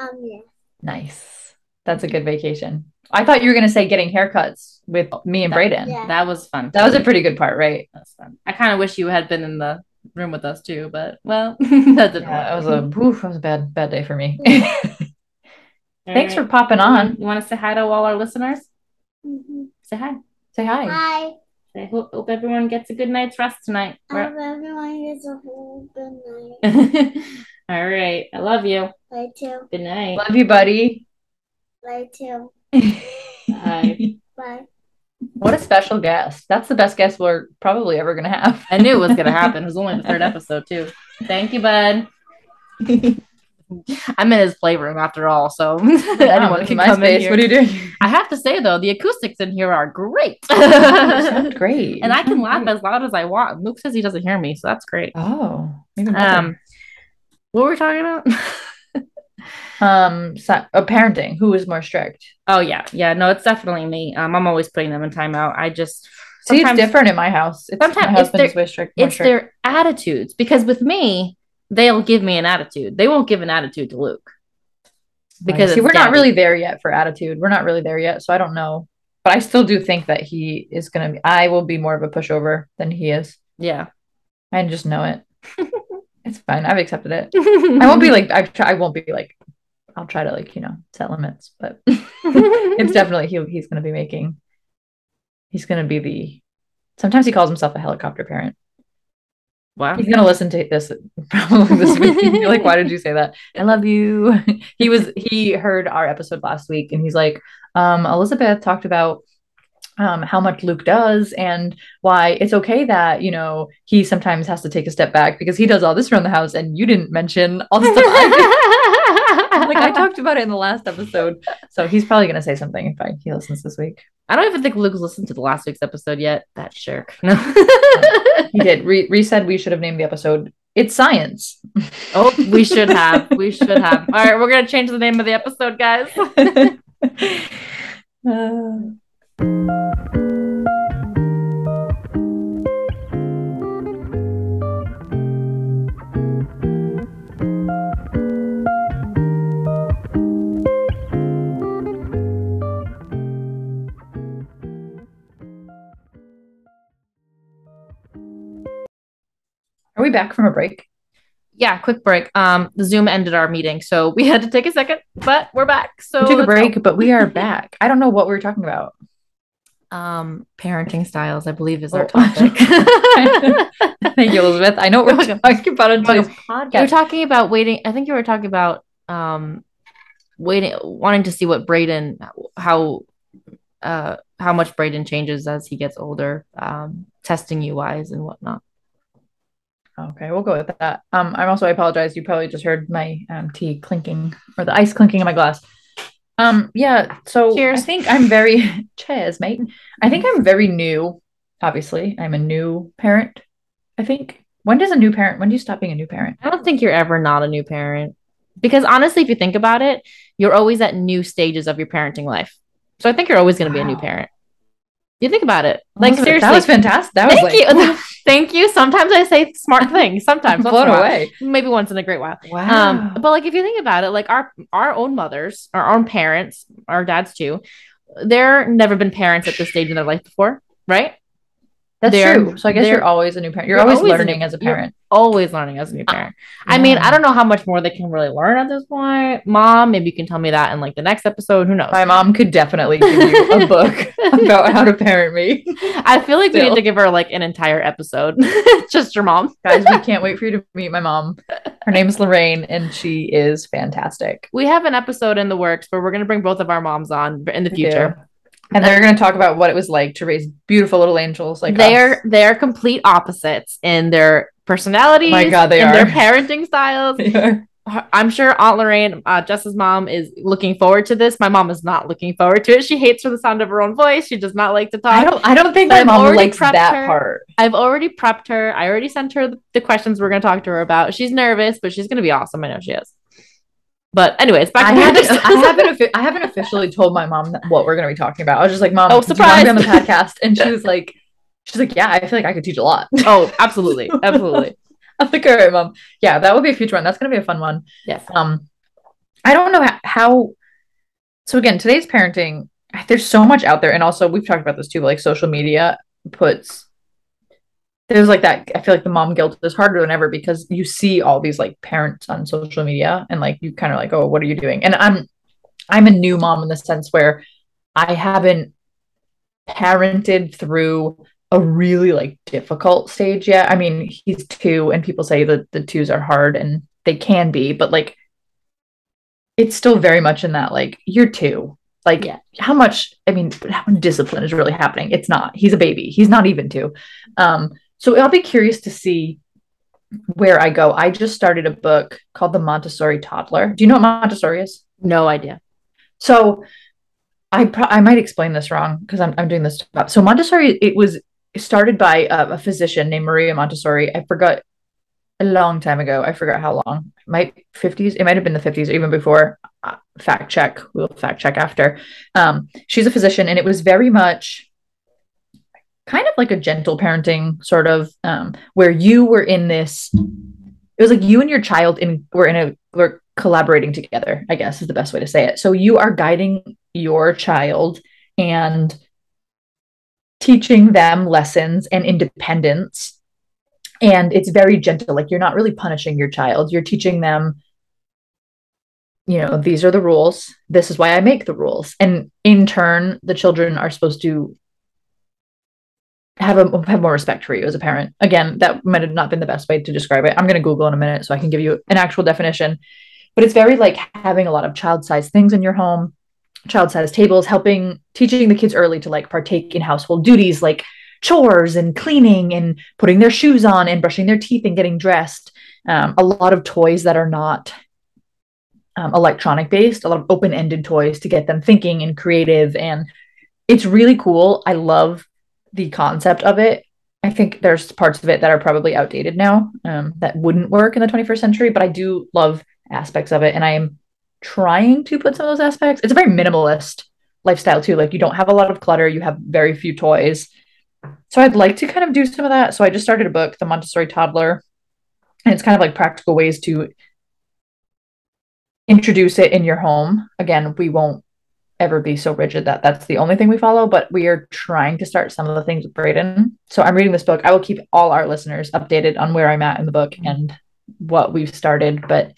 Um, yeah. Nice. That's a good vacation. I thought you were gonna say getting haircuts with me and That- Brayden. Yeah. That was fun. That was a pretty good part, right? That's fun. I kind of wish you had been in the room with us too, but well, <laughs> that didn't Yeah, work. that was a oof, that was a bad bad day for me. All Thanks for popping on. You want to say hi to all our listeners? Mhm. Say hi. Say hi. Hi. I hope, hope everyone gets a good night's rest tonight. I We're- hope everyone gets a whole good night. <laughs> all right. I love you. Bye too. Good night. Love you, buddy. Bye too. <laughs> Bye. Bye. What a special guest. That's the best guest we're probably ever gonna have. I knew it was gonna happen. It was only the third episode too. Thank you, bud. <laughs> I'm in his playroom after all, so <laughs> anyone Anyone can come in space. here. What are you doing? I have to say though, the acoustics in here are great. <laughs> Sound <laughs> great. and I can laugh great. as loud as I want. Luke says he doesn't hear me, so that's great. Oh. Um, what were we talking about? um, so, uh, parenting. Who is more strict? oh yeah, yeah. No, it's definitely me. Um, I'm always putting them in timeout. I just See, it's different in my house. It's sometimes my it's husband's their- way strict. it's strict. their attitudes because with me, they'll give me an attitude. They won't give an attitude to Luke because see, we're not really there yet for attitude. We're not really there yet, so I don't know. But I still do think that he is gonna be. I will be more of a pushover than he is. yeah. I just know it. <laughs> it's fine. I've accepted it. <laughs> I won't be like I. Try, I won't be like. I'll try to like you know set limits, but <laughs> it's definitely he. He's gonna be making. He's gonna be the. Sometimes he calls himself a helicopter parent. Wow. He's gonna listen to this probably this week. like, why did you say that? I love you. <laughs> he was he heard our episode last week and he's like, um, Elizabeth talked about um how much Luke does and why it's okay that, you know, he sometimes has to take a step back because he does all this around the house and you didn't mention all the <laughs> stuff <laughs> like I <laughs> talked about it in the last episode. So he's probably gonna say something if I, he listens this week. I don't even think Luke's listened to the last week's episode yet. That jerk. <laughs> No. He did. Re, Re said we should have named the episode It's Science. oh, we should have. We should have. All right, we're gonna change the name of the episode, guys. Uh, Are we back from a break? yeah, quick break. Um, the Zoom ended our meeting, so <laughs> we had to take a second, but we're back. So We took a let's go. break, but we are <laughs> back. I don't know what we were talking about. Um, parenting styles, I believe, is our Oh. topic. <laughs> Thank you, Elizabeth. I know what we're talking about on today's You're talking about waiting. I think you were talking about um, waiting, wanting to see what Braden, how, uh, how much Braden changes as he gets older, um, testing you wise and whatnot. Okay, we'll go with that. Um, I'm also I apologize. You probably just heard my um tea clinking or the ice clinking in my glass. Um, yeah. So Cheers. I think I'm very <laughs> cheers, mate. I think I'm very new. Obviously, I'm a new parent. I think. When does a new parent? When do you stop being a new parent? I don't think you're ever not a new parent because honestly, if you think about it, you're always at new stages of your parenting life. So I think you're always going to be a new parent. You think about it, like That seriously. that was fantastic. That was Thank like you. <laughs> Thank you. Sometimes I say smart <laughs> things. Sometimes I'm blown away. Maybe once in a great while. Wow. Um, but like if you think about it, like our our own mothers, our own parents, our dads too, they're never been parents at this stage in their life before, right? That's they're- true. So I guess you're always a new parent. You're, you're always, always learning new- as a parent. Always learning as a new parent. I mean, I don't know how much more they can really learn at this point. Mom, maybe you can tell me that in like the next episode. Who knows? My mom could definitely give you a <laughs> book about how to parent me. I feel like we need to give her like an entire episode. <laughs> Just your mom. Guys, we can't wait for you to meet my mom. Her name is Lorraine, and she is fantastic. We have an episode in the works where we're gonna bring both of our moms on in the future. do. And they're going to talk about what it was like to raise beautiful little angels like they're us. they're complete opposites in their personalities, My God, they in their <laughs> parenting styles. I'm sure Aunt Lorraine, uh, Jess's mom, is looking forward to this. My mom is not looking forward to it. She hates for the sound of her own voice. She does not like to talk. I don't. I don't think my I've mom likes that her. part. I've already prepped her. I already sent her the, questions we're going to talk to her about. She's nervous, but she's going to be awesome. I know she is. But anyways, back I to <laughs> haven't, I haven't, I haven't officially told my mom what we're going to be talking about. I was just like, "Mom, Oh, do you want to be on the podcast?" And she was like, "She's like, yeah, I feel like I could teach a lot." oh, absolutely, <laughs> absolutely. I'm like, "All right, mom. Yeah, that would be a future one. That's going to be a fun one." Yes. Um, I don't know how, how. So again, today's parenting. There's so much out there, and also we've talked about this too. But like social media puts. There's like that. I feel like the mom guilt is harder than ever because you see all these like parents on social media, and like you kind of like, oh, what are you doing? And I'm, I'm a new mom in the sense where I haven't parented through a really like difficult stage yet. I mean, he's two, and people say that the twos are hard, and they can be, but like it's still very much in that like you're two. Like Yeah. how much I mean, how much discipline is really happening? It's not. He's a baby. He's not even two. Um, so I'll be curious to see where I go. I just started a book called The Montessori Toddler. Do you know what Montessori is? No idea. So I pro- I might explain this wrong because I'm I'm doing this. Top. So Montessori it was started by a, a physician named Maria Montessori. I forgot a long time ago. I forgot how long. Might 50s. It might have been the 50s or even before. Uh, fact check. We'll fact check after. Um, she's a physician, and it was very much kind of like a gentle parenting sort of um, where you were in this. It was like you and your child in were in a were collaborating together. I guess is the best way to say it. So you are guiding your child and teaching them lessons and independence. And it's very gentle like you're not really punishing your child you're teaching them you know these are the rules this is why i make the rules. And in turn the children are supposed to have a have more respect for you as a parent. Again that might have not been the best way to describe it. I'm going to google in a minute so i can give you an actual definition. But it's very like having a lot of child-sized things in your home child-sized tables helping teaching the kids early to like partake in household duties like chores and cleaning and putting their shoes on and brushing their teeth and getting dressed um, a lot of toys that are not um, electronic based, a lot of open ended toys to get them thinking and creative. And it's really cool. I love the concept of it. I think there's parts of it that are probably outdated now um, that wouldn't work in the 21st century, but I do love aspects of it. And I am trying to put some of those aspects. It's a very minimalist lifestyle, too. Like you don't have a lot of clutter, you have very few toys. So I'd like to kind of do some of that. So I just started a book, The Montessori Toddler. And it's kind of like practical ways to introduce it in your home. Again, we won't ever be so rigid that that's the only thing we follow, but we are trying to start some of the things with Braden. So I'm reading this book. I will keep all our listeners updated on where I'm at in the book and what we've started, but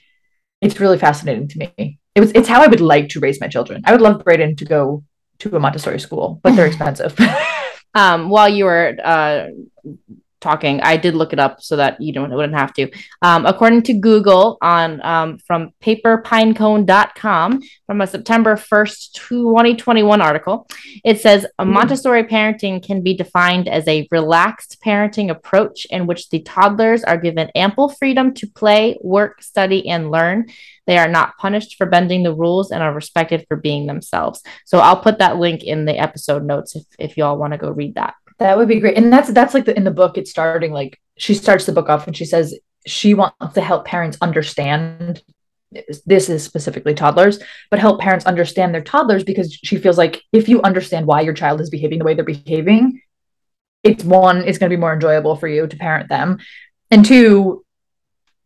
it's really fascinating to me. It was it's how I would like to raise my children. I would love Braden to go to a Montessori school, but they're <laughs> expensive. <laughs> um, while you were uh, talking, I did look it up so that you don't wouldn't have to. Um, according to Google, on um, from paperpinecone.com, from a September 1st, 2021 article, it says a hmm. Montessori parenting can be defined as a relaxed parenting approach in which the toddlers are given ample freedom to play, work, study, and learn. They are not punished for bending the rules and are respected for being themselves. So I'll put that link in the episode notes if, if y'all want to go read that. That would be great. And that's that's like the, in the book it's starting like she starts the book off and she says she wants to help parents understand this is specifically toddlers, but help parents understand their toddlers because she feels like if you understand why your child is behaving the way they're behaving, it's one, it's going to be more enjoyable for you to parent them. And two,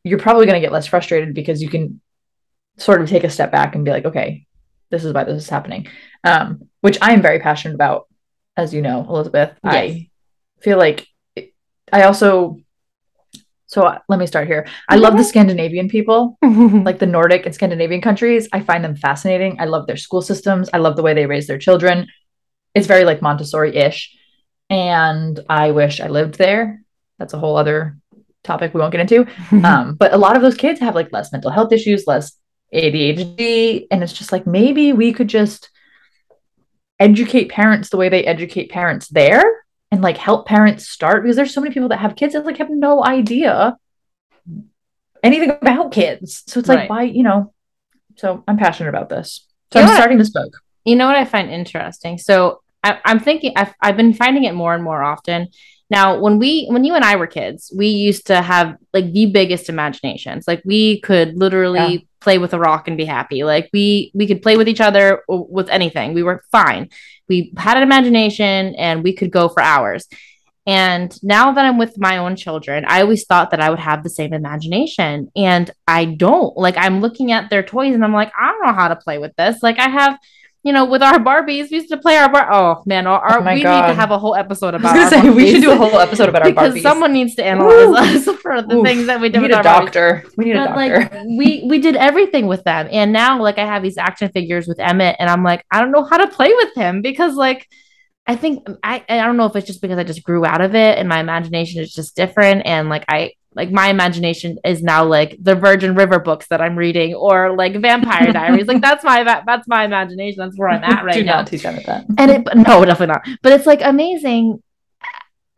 you're probably going to get less frustrated because you can sort of take a step back and be like, okay, this is why this is happening. Um, which I am very passionate about as you know, Elizabeth. Yes. I feel like I also so uh, let me start here. I love the Scandinavian people, <laughs> like the Nordic and Scandinavian countries. I find them fascinating. I love their school systems. I love the way they raise their children. It's very like Montessori-ish. And I wish I lived there. That's a whole other topic we won't get into. <laughs> um, but a lot of those kids have like less mental health issues, less ADHD. And it's just like maybe we could just educate parents the way they educate parents there and like help parents start because there's so many people that have kids that like have no idea anything about kids. So it's like right. why, you know, so I'm passionate about this. So you I'm starting this book. You know what I find interesting? So I, am thinking I've, I've been finding it more and more often. Now, when we when you and I were kids, we used to have like the biggest imaginations. Like we could literally yeah play with a rock and be happy. Like we we could play with each other with anything. We were fine. We had an imagination and we could go for hours. And now that I'm with my own children, I always thought that I would have the same imagination. And I don't. Like I'm looking at their toys and I'm like, I don't know how to play with this. Like I have you know, with our Barbies, we used to play our bar. Oh man, our, our oh we God. need to have a whole episode about. I was gonna say, we should do a whole episode about our because Barbies. someone needs to analyze us <laughs> for the Oof. things that we did. We need a doctor. Barbies. We need but, a doctor. Like, we we did everything with them, and now like I have these action figures with Emmett, and I'm like, I don't know how to play with him because like. I think um, I I don't know if it's just because I just grew out of it and my imagination is just different and like I like my imagination is now like the Virgin River books that I'm reading or like Vampire <laughs> Diaries. like that's my that's my imagination. That's where I'm at <laughs> right Do now. Not teach that. And it no, definitely not. But it's like amazing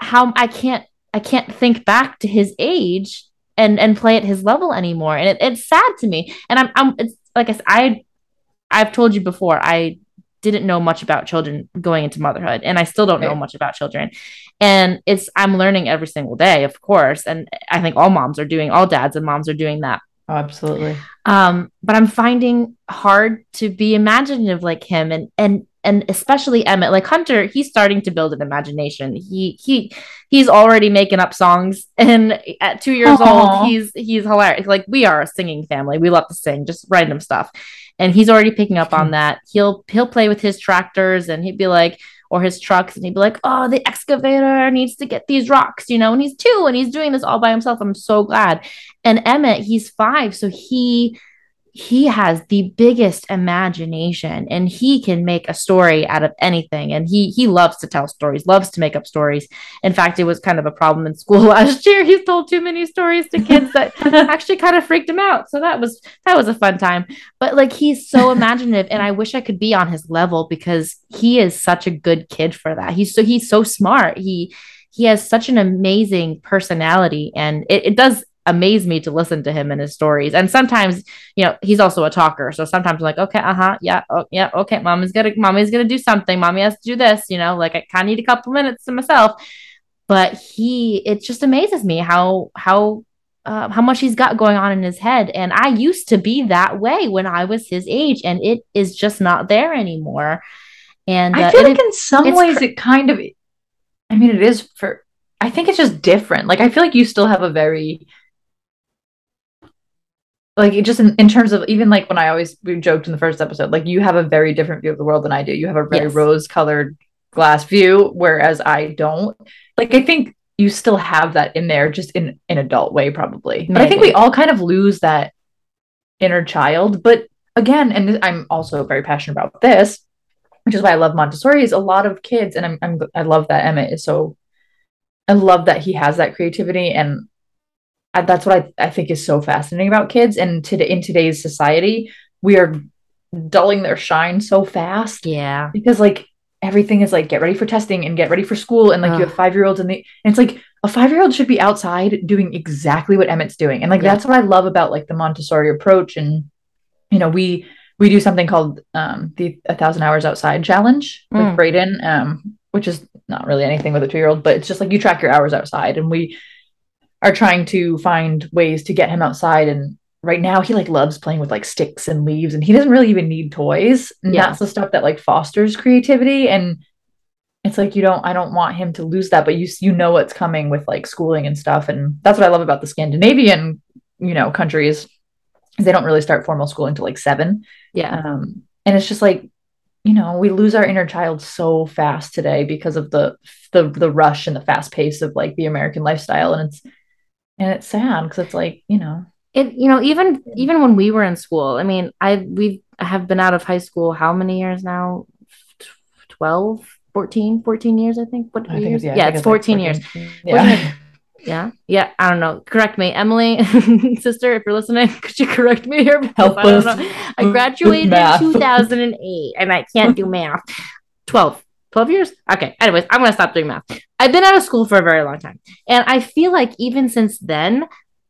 how I can't I can't think back to his age and and play at his level anymore. And it, it's sad to me. And I'm I'm it's like I I I've told you before I didn't know much about children going into motherhood and I still don't know much about children. And it's I'm learning every single day, of course, and I think all moms are doing all dads and moms are doing that. Oh, absolutely. Um but I'm finding hard to be imaginative like him and and and especially Emmett like Hunter he's starting to build an imagination. He he he's already making up songs <laughs> and at 2 years Aww. old he's he's hilarious. Like we are a singing family. We love to sing, just random stuff and he's already picking up on that. He'll he'll play with his tractors and he'd be like, or his trucks, and he'd be like, "Oh, the excavator needs to get these rocks," you know. And he's two, and he's doing this all by himself. I'm so glad. And Emmett, he's five, so he he has the biggest imagination and he can make a story out of anything. And he he loves to tell stories loves to make up stories. In fact it was kind of a problem in school <laughs> last year. He's told too many stories to kids that <laughs> actually kind of freaked him out. So that was that was a fun time. But like he's so <laughs> imaginative and i wish i could be on his level because he is such a good kid for that. He's so he's so smart. He he has such an amazing personality and it, it does amaze me to listen to him and his stories. And sometimes, you know, he's also a talker. So sometimes I'm like, okay, uh-huh, yeah, oh, yeah, okay, mommy's gonna mommy's gonna do something. Mommy has to do this, you know, like I kind of need a couple minutes to myself. But he, it just amazes me how how uh, how much he's got going on in his head. And I used to be that way when I was his age, and it is just not there anymore. And I uh, feel it- like in some ways cr- it kind of I mean it is for I think it's just different. Like I feel like you still have a very like it just in, in terms of even like when I always we joked in the first episode, like you have a very different view of the world than I do. You have a very Yes. rose colored glass view, whereas I don't. Like I think you still have that in there, just in an adult way, probably. But I think we all kind of lose that inner child. But again, and I'm also very passionate about this, which is why I love Montessori. Is a lot of kids, and I'm, I'm I love that Emmett is so. I love that he has that creativity, and that's what I, I think is so fascinating about kids. And to, in today's society, we are dulling their shine so fast yeah, because like everything is like get ready for testing and get ready for school and like you have five year olds and, the, and it's like a five year old should be outside doing exactly what emmett's doing and like Yeah. that's what i love about like the montessori approach and you know we we do something called um the a thousand hours outside challenge with Mm. braden um which is not really anything with a two year old but it's just like you track your hours outside and we are trying to find ways to get him outside and right now he like loves playing with like sticks and leaves and he doesn't really even need toys and Yeah. that's the stuff that like fosters creativity and it's like you don't i don't want him to lose that but you you know what's coming with like schooling and stuff and that's what i love about the scandinavian you know countries they don't really start formal school until like seven yeah, um and it's just like you know we lose our inner child so fast today because of the the the rush and the fast pace of like the american lifestyle and it's and it's sad because it's like you know. It you know even even when we were in school i mean i we have been out of high school how many years now? 12 14 14 years i think. What I think years? it's, yeah, I think it's like 14 years. 14. Wasn't yeah <laughs> yeah yeah i don't know. Correct me. Emily <laughs> sister if you're listening <laughs> could you correct me here? Help I, don't us know. I graduated in 2008 and i can't do math. 12 12 years? Okay anyways i'm gonna stop doing math. I've been out of school for a very long time and i feel like even since then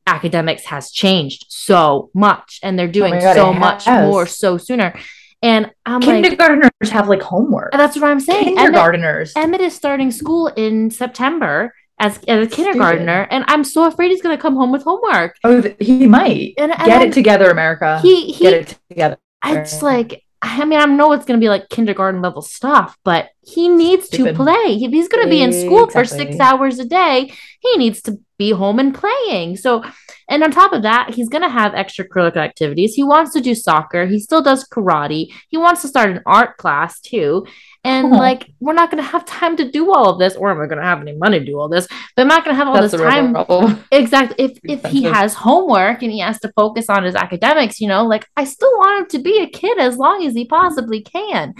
academics has changed so much and they're oh doing Oh God, so much more so sooner. And i'm like kindergartners have like homework. That's what i'm saying. Emmett, kindergarteners Emmett is starting school in september as, as a kindergartner and i'm so afraid he's going to come home with homework. Oh he might. And, and get I'm- it together america. He he get it together. It's like I mean, I know it's going to be like kindergarten level stuff, but he needs Stupid. to play. If he's going to be in school for six hours a day, he needs to be home and playing. So, and on top of that, he's going to have extracurricular activities. He wants to do soccer. He still does karate. He wants to start an art class too. And Aw. like, we're not going to have time to do all of this, or am I going to have any money to do all this? But I'm not going to have all that's this time problem <laughs> Exactly. If if he has homework and he has to focus on his academics, you know, like I still want him to be a kid as long as he possibly can.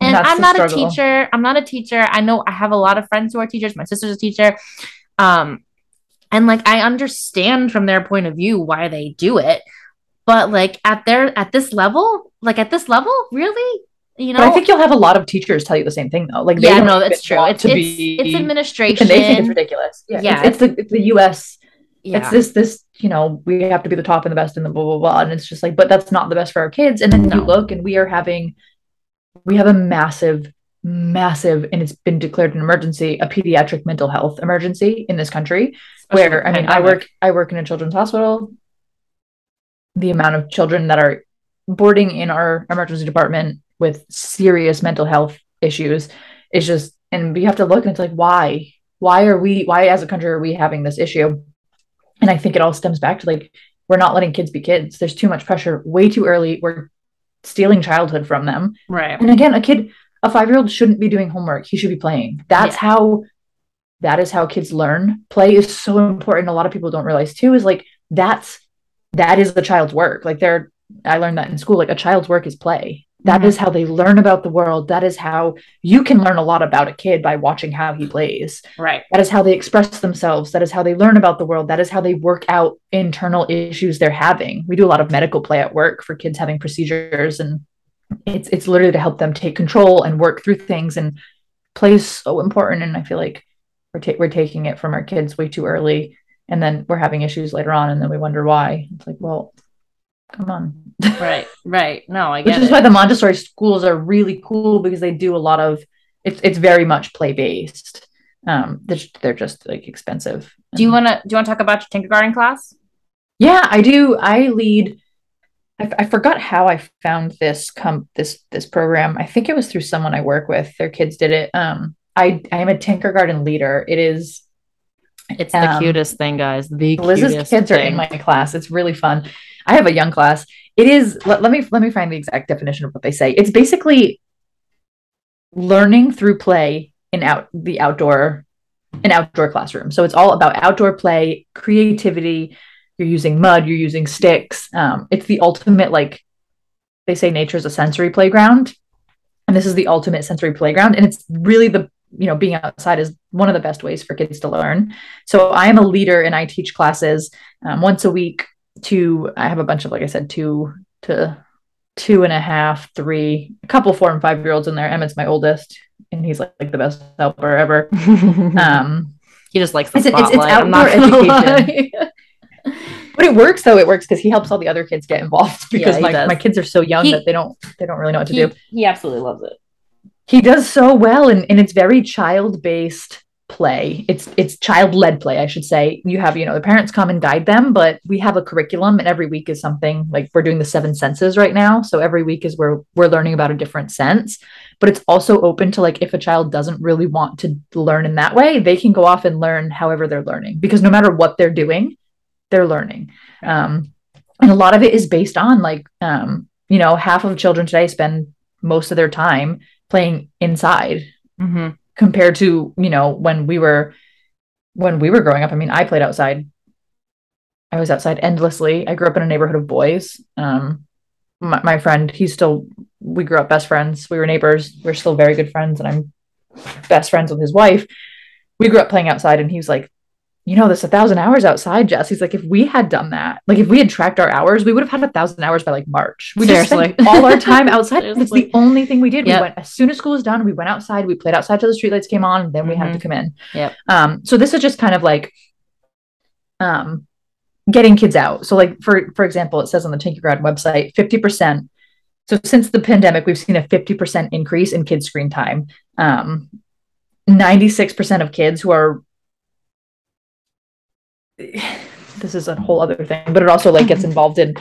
And That's I'm not a teacher. I'm not a teacher. I know I have a lot of friends who are teachers. My sister's a teacher. Um and like I understand from their point of view why they do it. But like at their at this level, like at this level, really? You know, but i think you'll have a lot of teachers tell you the same thing though like they yeah, don't no, that's true. It's it's, be it's administration. and they think it's ridiculous yeah, Yeah. It's, it's the it's the us Yeah. it's this this you know we have to be the top and the best and the blah blah blah and it's just like but that's not the best for our kids and then No. you look and we are having we have a massive massive and it's been declared an emergency a pediatric mental health emergency in this country Especially where i mean i work i work in a children's hospital. The amount of children that are boarding in our emergency department with serious mental health issues is just and we have to look and it's like why? Why are we why as a country are we having this issue? And i think it all stems back to like we're not letting kids be kids. There's too much pressure way too early. We're stealing childhood from them. Right. and again a kid a five year old shouldn't be doing homework. He should be playing. That's Yeah. how that is how kids learn. Play is so important. A lot of people don't realize too is like that's that is the child's work. Like they're i learned that in school like a child's work is play. That Mhm. is how they learn about the world. That is how you can learn a lot about a kid by watching how he plays. Right. that is how they express themselves. That is how they learn about the world. That is how they work out internal issues they're having. We do a lot of medical play at work for kids having procedures and it's it's literally to help them take control and work through things. And play is so important. And i feel like we're, ta- we're taking it from our kids way too early. And then we're having issues later on. And then we wonder why. It's like well come on. <laughs> Right right. No i which get is it. why the montessori schools are really cool because they do a lot of it's it's very much play based um they're just, they're just like expensive. Do you want to do you want to talk about your kindergarten class? Yeah i do. I lead I, I forgot how i found this com this this program i think it was through someone i work with their kids did it um i i am a tinkergarten leader it is it's the Um, cutest thing guys the Liz's cutest kids are in my class. It's really fun. I have a young class. It is let, let me let me find the exact definition of what they say. It's basically learning through play in out the outdoor an outdoor classroom. So it's all about outdoor play, creativity. You're using mud, you're using sticks. Um, it's the ultimate like they say nature is a sensory playground. And this is the ultimate sensory playground. And it's really the you know being outside is one of the best ways for kids to learn so i am a leader and i teach classes um, once a week to i have a bunch of like i said two to two and a half three a couple four and five year olds in there emmett's my oldest and he's like, like the best helper ever <laughs> um he just likes the It's- it's- it's spotlight outdoor education. <laughs> but it works though. It works because he helps all the other kids get involved <laughs> because he my, does. my kids are so young He- that they don't they don't really know what to he, do. he absolutely loves it. He does so well and, and it's very child based play. It's it's child led play i should say. You have you know the parents come and guide them but we have a curriculum and every week is something like we're doing the seven senses right now. So every week is where we're learning about a different sense. But it's also open to like if a child doesn't really want to learn in that way they can go off and learn however they're learning. Because no matter what they're doing they're learning. Um and a lot of it is based on like um you know half of children today spend most of their time playing inside hmm compared to you know when we were when we were growing up. I mean i played outside. I was outside endlessly. I grew up in a neighborhood of boys. Um my, my friend he's still we grew up best friends. We were neighbors. We're still very good friends and i'm best friends with his wife. We grew up playing outside and he was like you know there's a thousand hours outside jess. He's like if we had done that like if we had tracked our hours we would have had a thousand hours by like march. We just spent Seriously. all our time outside. <laughs> It's the only thing we did. Yep. we went as soon as school was done we went outside we played outside till the streetlights came on then we had to Mhm. come in. Yeah. um so this is just kind of like um getting kids out. So like for for example it says on the tinkergarten website 50% so since the pandemic we've seen a 50% increase in kids screen time. Um 96% of kids who are <sighs> this is a whole other thing but it also like gets involved in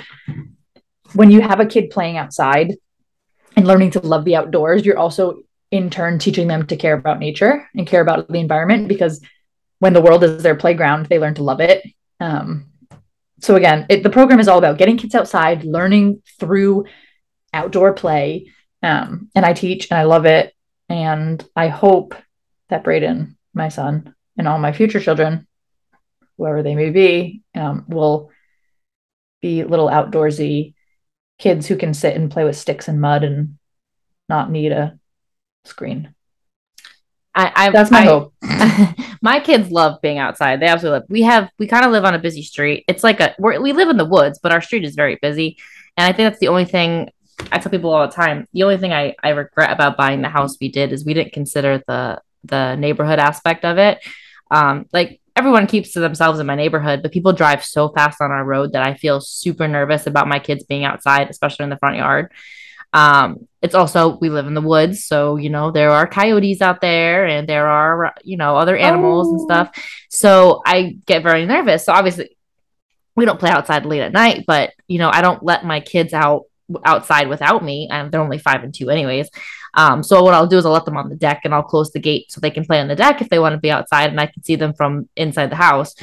when you have a kid playing outside and learning to love the outdoors you're also in turn teaching them to care about nature and care about the environment because when the world is their playground they learn to love it. Um, so again it, the program is all about getting kids outside learning through outdoor play um, and i teach and i love it. And i hope that braden my son and all my future children whoever they may be um, will be little outdoorsy kids who can sit and play with sticks and mud and not need a screen I, I that's my I- hope <laughs> my kids love being outside. They absolutely love. We have we kind of live on a busy street. It's like a we're, we live in the woods, but our street is very busy, and I think that's the only thing I tell people all the time. The only thing I I regret about buying the house we did is we didn't consider the the neighborhood aspect of it. Um, like everyone keeps to themselves in my neighborhood, but people drive so fast on our road that I feel super nervous about my kids being outside, especially in the front yard. Um, it's also we live in the woods, so you know there are coyotes out there, and there are you know other animals and Oh. stuff. So I get very nervous. So obviously, we don't play outside late at night, but you know I don't let my kids out outside without me. And they're only five and two, anyways. Um, so what I'll do is I'll let them on the deck and I'll close the gate so they can play on the deck if they want to be outside and I can see them from inside the house.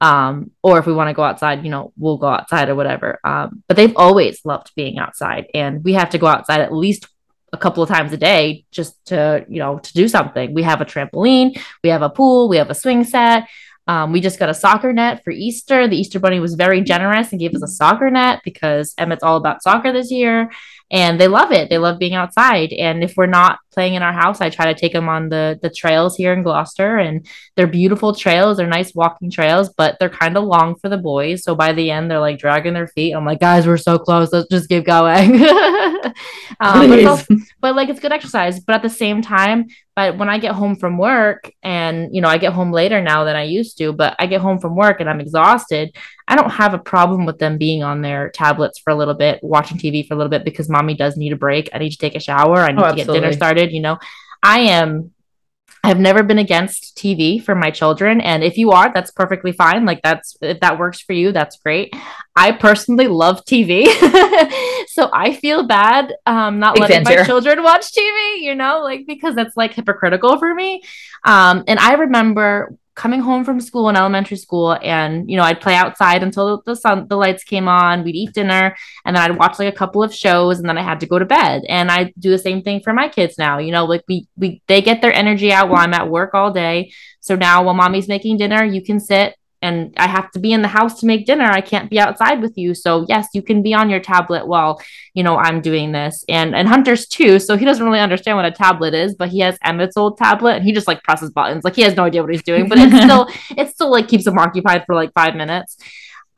Um, or if we want to go outside, you know, we'll go outside or whatever. Um, but they've always loved being outside and we have to go outside at least a couple of times a day just to, you know, to do something. We have a trampoline, we have a pool, we have a swing set. Um, we just got a soccer net for Easter. The Easter Bunny was very generous and gave us a soccer net because Emmett's all about soccer this year. And they love it. They love being outside. And if we're not playing in our house, I try to take them on the the trails here in Gloucester, and they're beautiful trails. They're nice walking trails, but they're kind of long for the boys. So by the end, they're like dragging their feet. I'm like, guys, we're so close. Let's just keep going. <laughs> um, but, also, but like it's good exercise. But at the same time, but when I get home from work, and you know, I get home later now than I used to, but I get home from work and I'm exhausted. I don't have a problem with them being on their tablets for a little bit, watching TV for a little bit because mommy does need a break. I need to take a shower. I need oh, to get dinner started. You know, I am I've never been against TV for my children. And if you are, that's perfectly fine. Like that's if that works for you, that's great. I personally love TV. <laughs> so I feel bad um not Big letting my here. children watch TV, you know, like because that's like hypocritical for me. Um and I remember coming home from school in elementary school and you know i'd play outside until the sun the lights came on. We'd eat dinner and then i'd watch like a couple of shows and then i had to go to bed. And i do the same thing for my kids now you know like we we they get their energy out while i'm at work all day. So now while mommy's making dinner you can sit and I have to be in the house to make dinner. I can't be outside with you. So yes, you can be on your tablet while, you know, I'm doing this. And and Hunter's too. So he doesn't really understand what a tablet is, but he has Emmett's old tablet and he just like presses buttons. Like he has no idea what he's doing, but it's still <laughs> it still like keeps him occupied for like five minutes.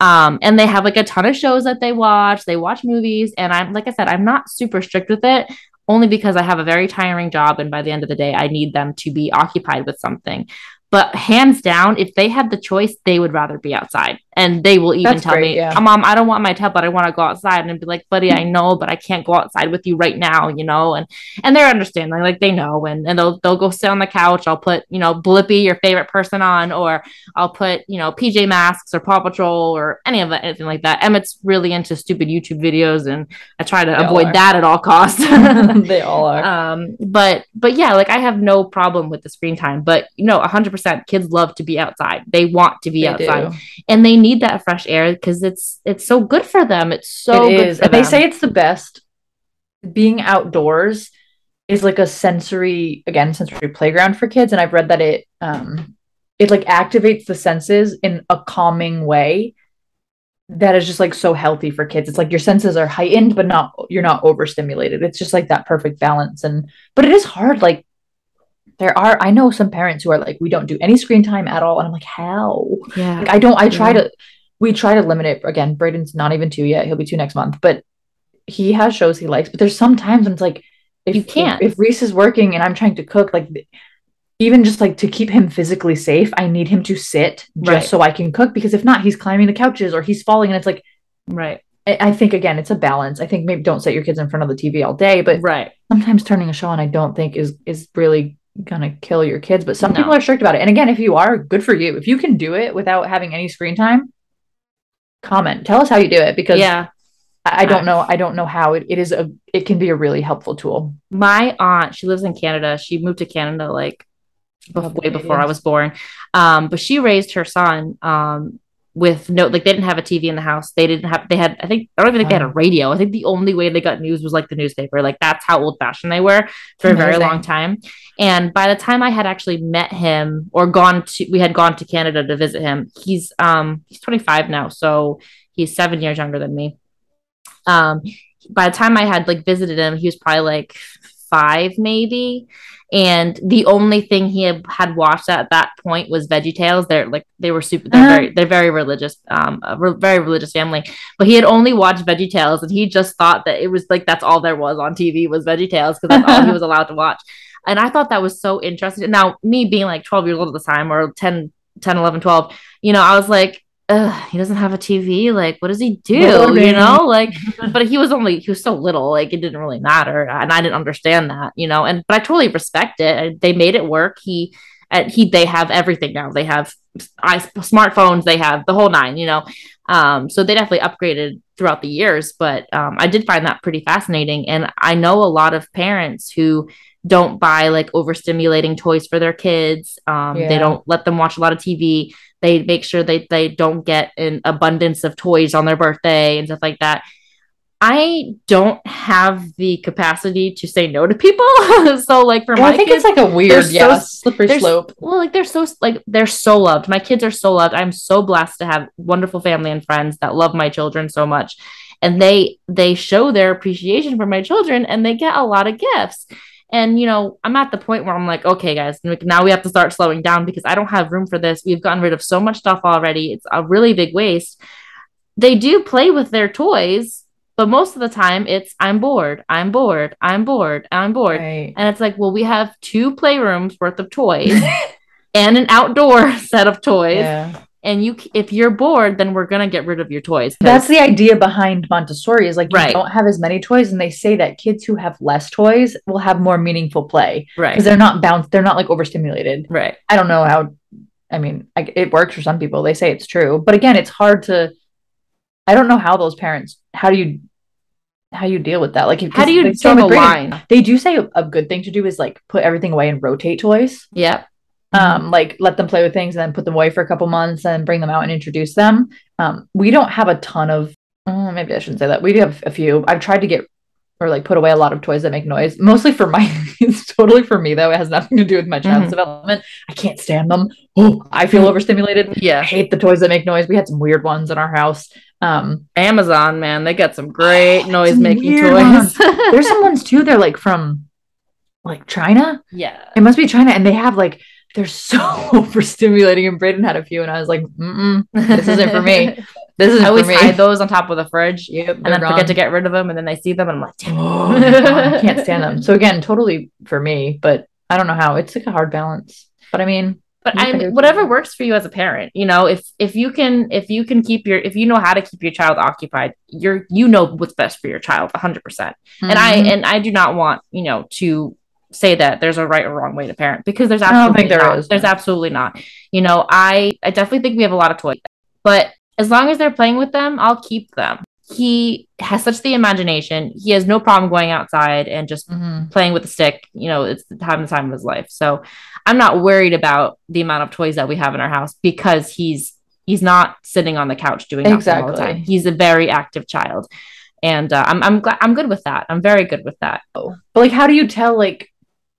Um, and they have like a ton of shows that they watch. They watch movies, and I'm like I said, I'm not super strict with it only because I have a very tiring job. And by the end of the day, I need them to be occupied with something. But hands down, if they had the choice, they would rather be outside. And they will even That's tell great, me, yeah. Mom, I don't want my tablet. I want to go outside. And I'd be like, buddy, I know, but I can't go outside with you right now, you know? And and they're understanding, like they know. And, and they'll they'll go sit on the couch. I'll put, you know, Blippi, your favorite person on, or I'll put, you know, PJ Masks or Paw Patrol or any of that, anything like that. Emmett's really into stupid YouTube videos and I try to they avoid that at all costs. <laughs> they all <laughs> are. Um, but but yeah, like I have no problem with the screen time, but you know, hundred percent kids love to be outside. They want to be they outside. Do. And they need that fresh air because it's it's so good for them. It's so it good. They say it's the best. Being outdoors is like a sensory again sensory playground for kids, and I've read that it um it like activates the senses in a calming way that is just like so healthy for kids. It's like your senses are heightened, but not you're not overstimulated. It's just like that perfect balance. And but it is hard. Like there are I know some parents who are like, we don't do any screen time at all. And I'm like, how? Yeah. Like, I don't I try yeah. to we try to limit it again. Braden's not even two yet. He'll be two next month, but he has shows he likes. But there's some times when it's like if you can't if, if Reese is working and I'm trying to cook, like even just like to keep him physically safe, I need him to sit just right. so I can cook because if not, he's climbing the couches or he's falling and it's like right. I think again, it's a balance. I think maybe don't set your kids in front of the TV all day, but right. Sometimes turning a show on, I don't think is is really gonna kill your kids. But some no. people are strict about it. And again, if you are, good for you. If you can do it without having any screen time, comment. Tell us how you do it because yeah. I, I don't know. I don't know how it, it is a it can be a really helpful tool. My aunt, she lives in Canada. She moved to Canada like before, way before I was born. Um, but she raised her son um with no like they didn't have a TV in the house. They didn't have they had I think I don't even think they had a radio. I think the only way they got news was like the newspaper. Like that's how old fashioned they were for Amazing. a very long time. And by the time I had actually met him or gone to we had gone to Canada to visit him, he's um he's 25 now, so he's 7 years younger than me. Um by the time I had like visited him, he was probably like 5 maybe and the only thing he had, had watched at that point was Veggie Tales. They're like they were super. They're uh-huh. very they're very religious. Um, a re- very religious family. But he had only watched Veggie Tales, and he just thought that it was like that's all there was on TV was Veggie Tales because that's all he <laughs> was allowed to watch. And I thought that was so interesting. Now, me being like 12 years old at the time, or 10, 10, 11, 12, you know, I was like, he doesn't have a TV. Like, what does he do? You know, like, <laughs> but he was only he was so little, like it didn't really matter, and I didn't understand that, you know. And but I totally respect it. They made it work. He, and he, they have everything now. They have I smartphones. They have the whole nine, you know. Um, so they definitely upgraded throughout the years. But um, I did find that pretty fascinating, and I know a lot of parents who don't buy like overstimulating toys for their kids. Um, yeah. They don't let them watch a lot of TV they make sure they, they don't get an abundance of toys on their birthday and stuff like that. I don't have the capacity to say no to people. <laughs> so like for well, my I think kids, it's like a weird, yeah, slippery slope. Well, like they're so like they're so loved. My kids are so loved. I'm so blessed to have wonderful family and friends that love my children so much. and they they show their appreciation for my children and they get a lot of gifts and you know i'm at the point where i'm like okay guys now we have to start slowing down because i don't have room for this. We've gotten rid of so much stuff already. It's a really big waste. They do play with their toys but most of the time it's i'm bored i'm bored i'm bored i'm bored. Right. and it's like well we have two playrooms worth of toys <laughs> and an outdoor <laughs> set of toys. Yeah. And you if you're bored then we're gonna get rid of your toys That's the idea behind Montessori is like you Right. don't have as many toys and they say that kids who have less toys will have more meaningful play right because they're not bound they're not like overstimulated. right I don't know how I mean I, it works for some people. They say it's true. But again, it's hard to I don't know how those parents how do you how do you deal with that? Like how do you draw the line They do say a, a good thing to do is like put everything away and rotate toys. yep um like let them play with things and then put them away for a couple months and bring them out and introduce them. Um we don't have a ton of uh, maybe i shouldn't say that. We do have a few. I've tried to get or like put away a lot of toys that make noise. Mostly for my <laughs> it's totally for me though. It has nothing to do with my child's Mhm. development. I can't stand them. Oh i feel overstimulated. I yeah hate the toys that make noise. We had some weird ones in our house. Um amazon man they got some great <gasps> Some noise making toys. <laughs> there's some ones too. They're like from like china. Yeah. It must be China, and they have like they're so <laughs> overstimulating. And Braden had a few, and I was like, Mm-mm, "This isn't for me. <laughs> This isn't I always for me." hide those on top of the fridge Yep, and then forget to get rid of them and then I see them and I'm like damn. Oh, <laughs> God, I can't stand them. So again, totally for me, but I don't know how. It's like a hard balance. But I mean, but I mean, whatever works for you as a parent, you know, if if you can if you can keep your if you know how to keep your child occupied, you're you know what's best for your child 100%. And I mhm. and I do not want, you know, to say that there's a right or wrong way to parent because there's absolutely there not. is. There's absolutely not. You know, I I definitely think we have a lot of toys. But as long as they're playing with them, I'll keep them. He has such the imagination. He has no problem going outside and just Mhm. playing with the stick. You know, it's the time the time of his life. So I'm not worried about the amount of toys that we have in our house because he's he's not sitting on the couch doing nothing all the time. Exactly. He's a very active child, and uh, I'm I'm glad I'm good with that. I'm very good with that. but like, how do you tell? Like,